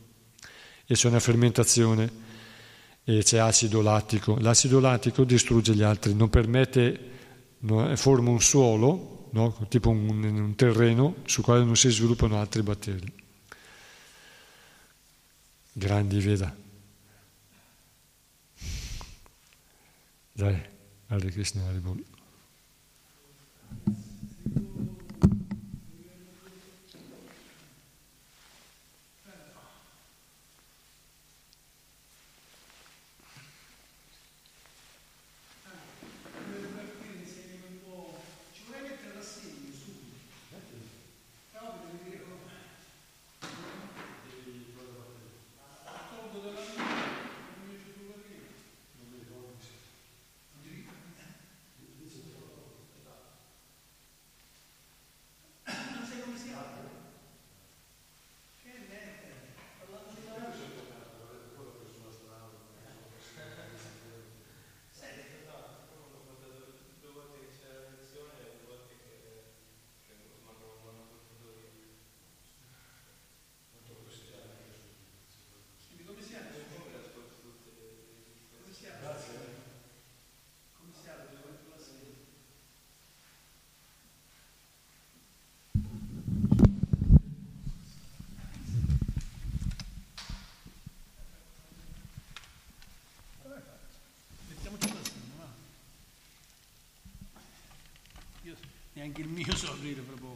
e c'è una fermentazione e c'è acido lattico. L'acido lattico distrugge gli altri, non permette, no, forma un suolo no? tipo un, un terreno sul quale non si sviluppano altri batteri. Grandi Veda. Dai, Hare Krishna Haribol. Neanche il mio so aprire fra poco.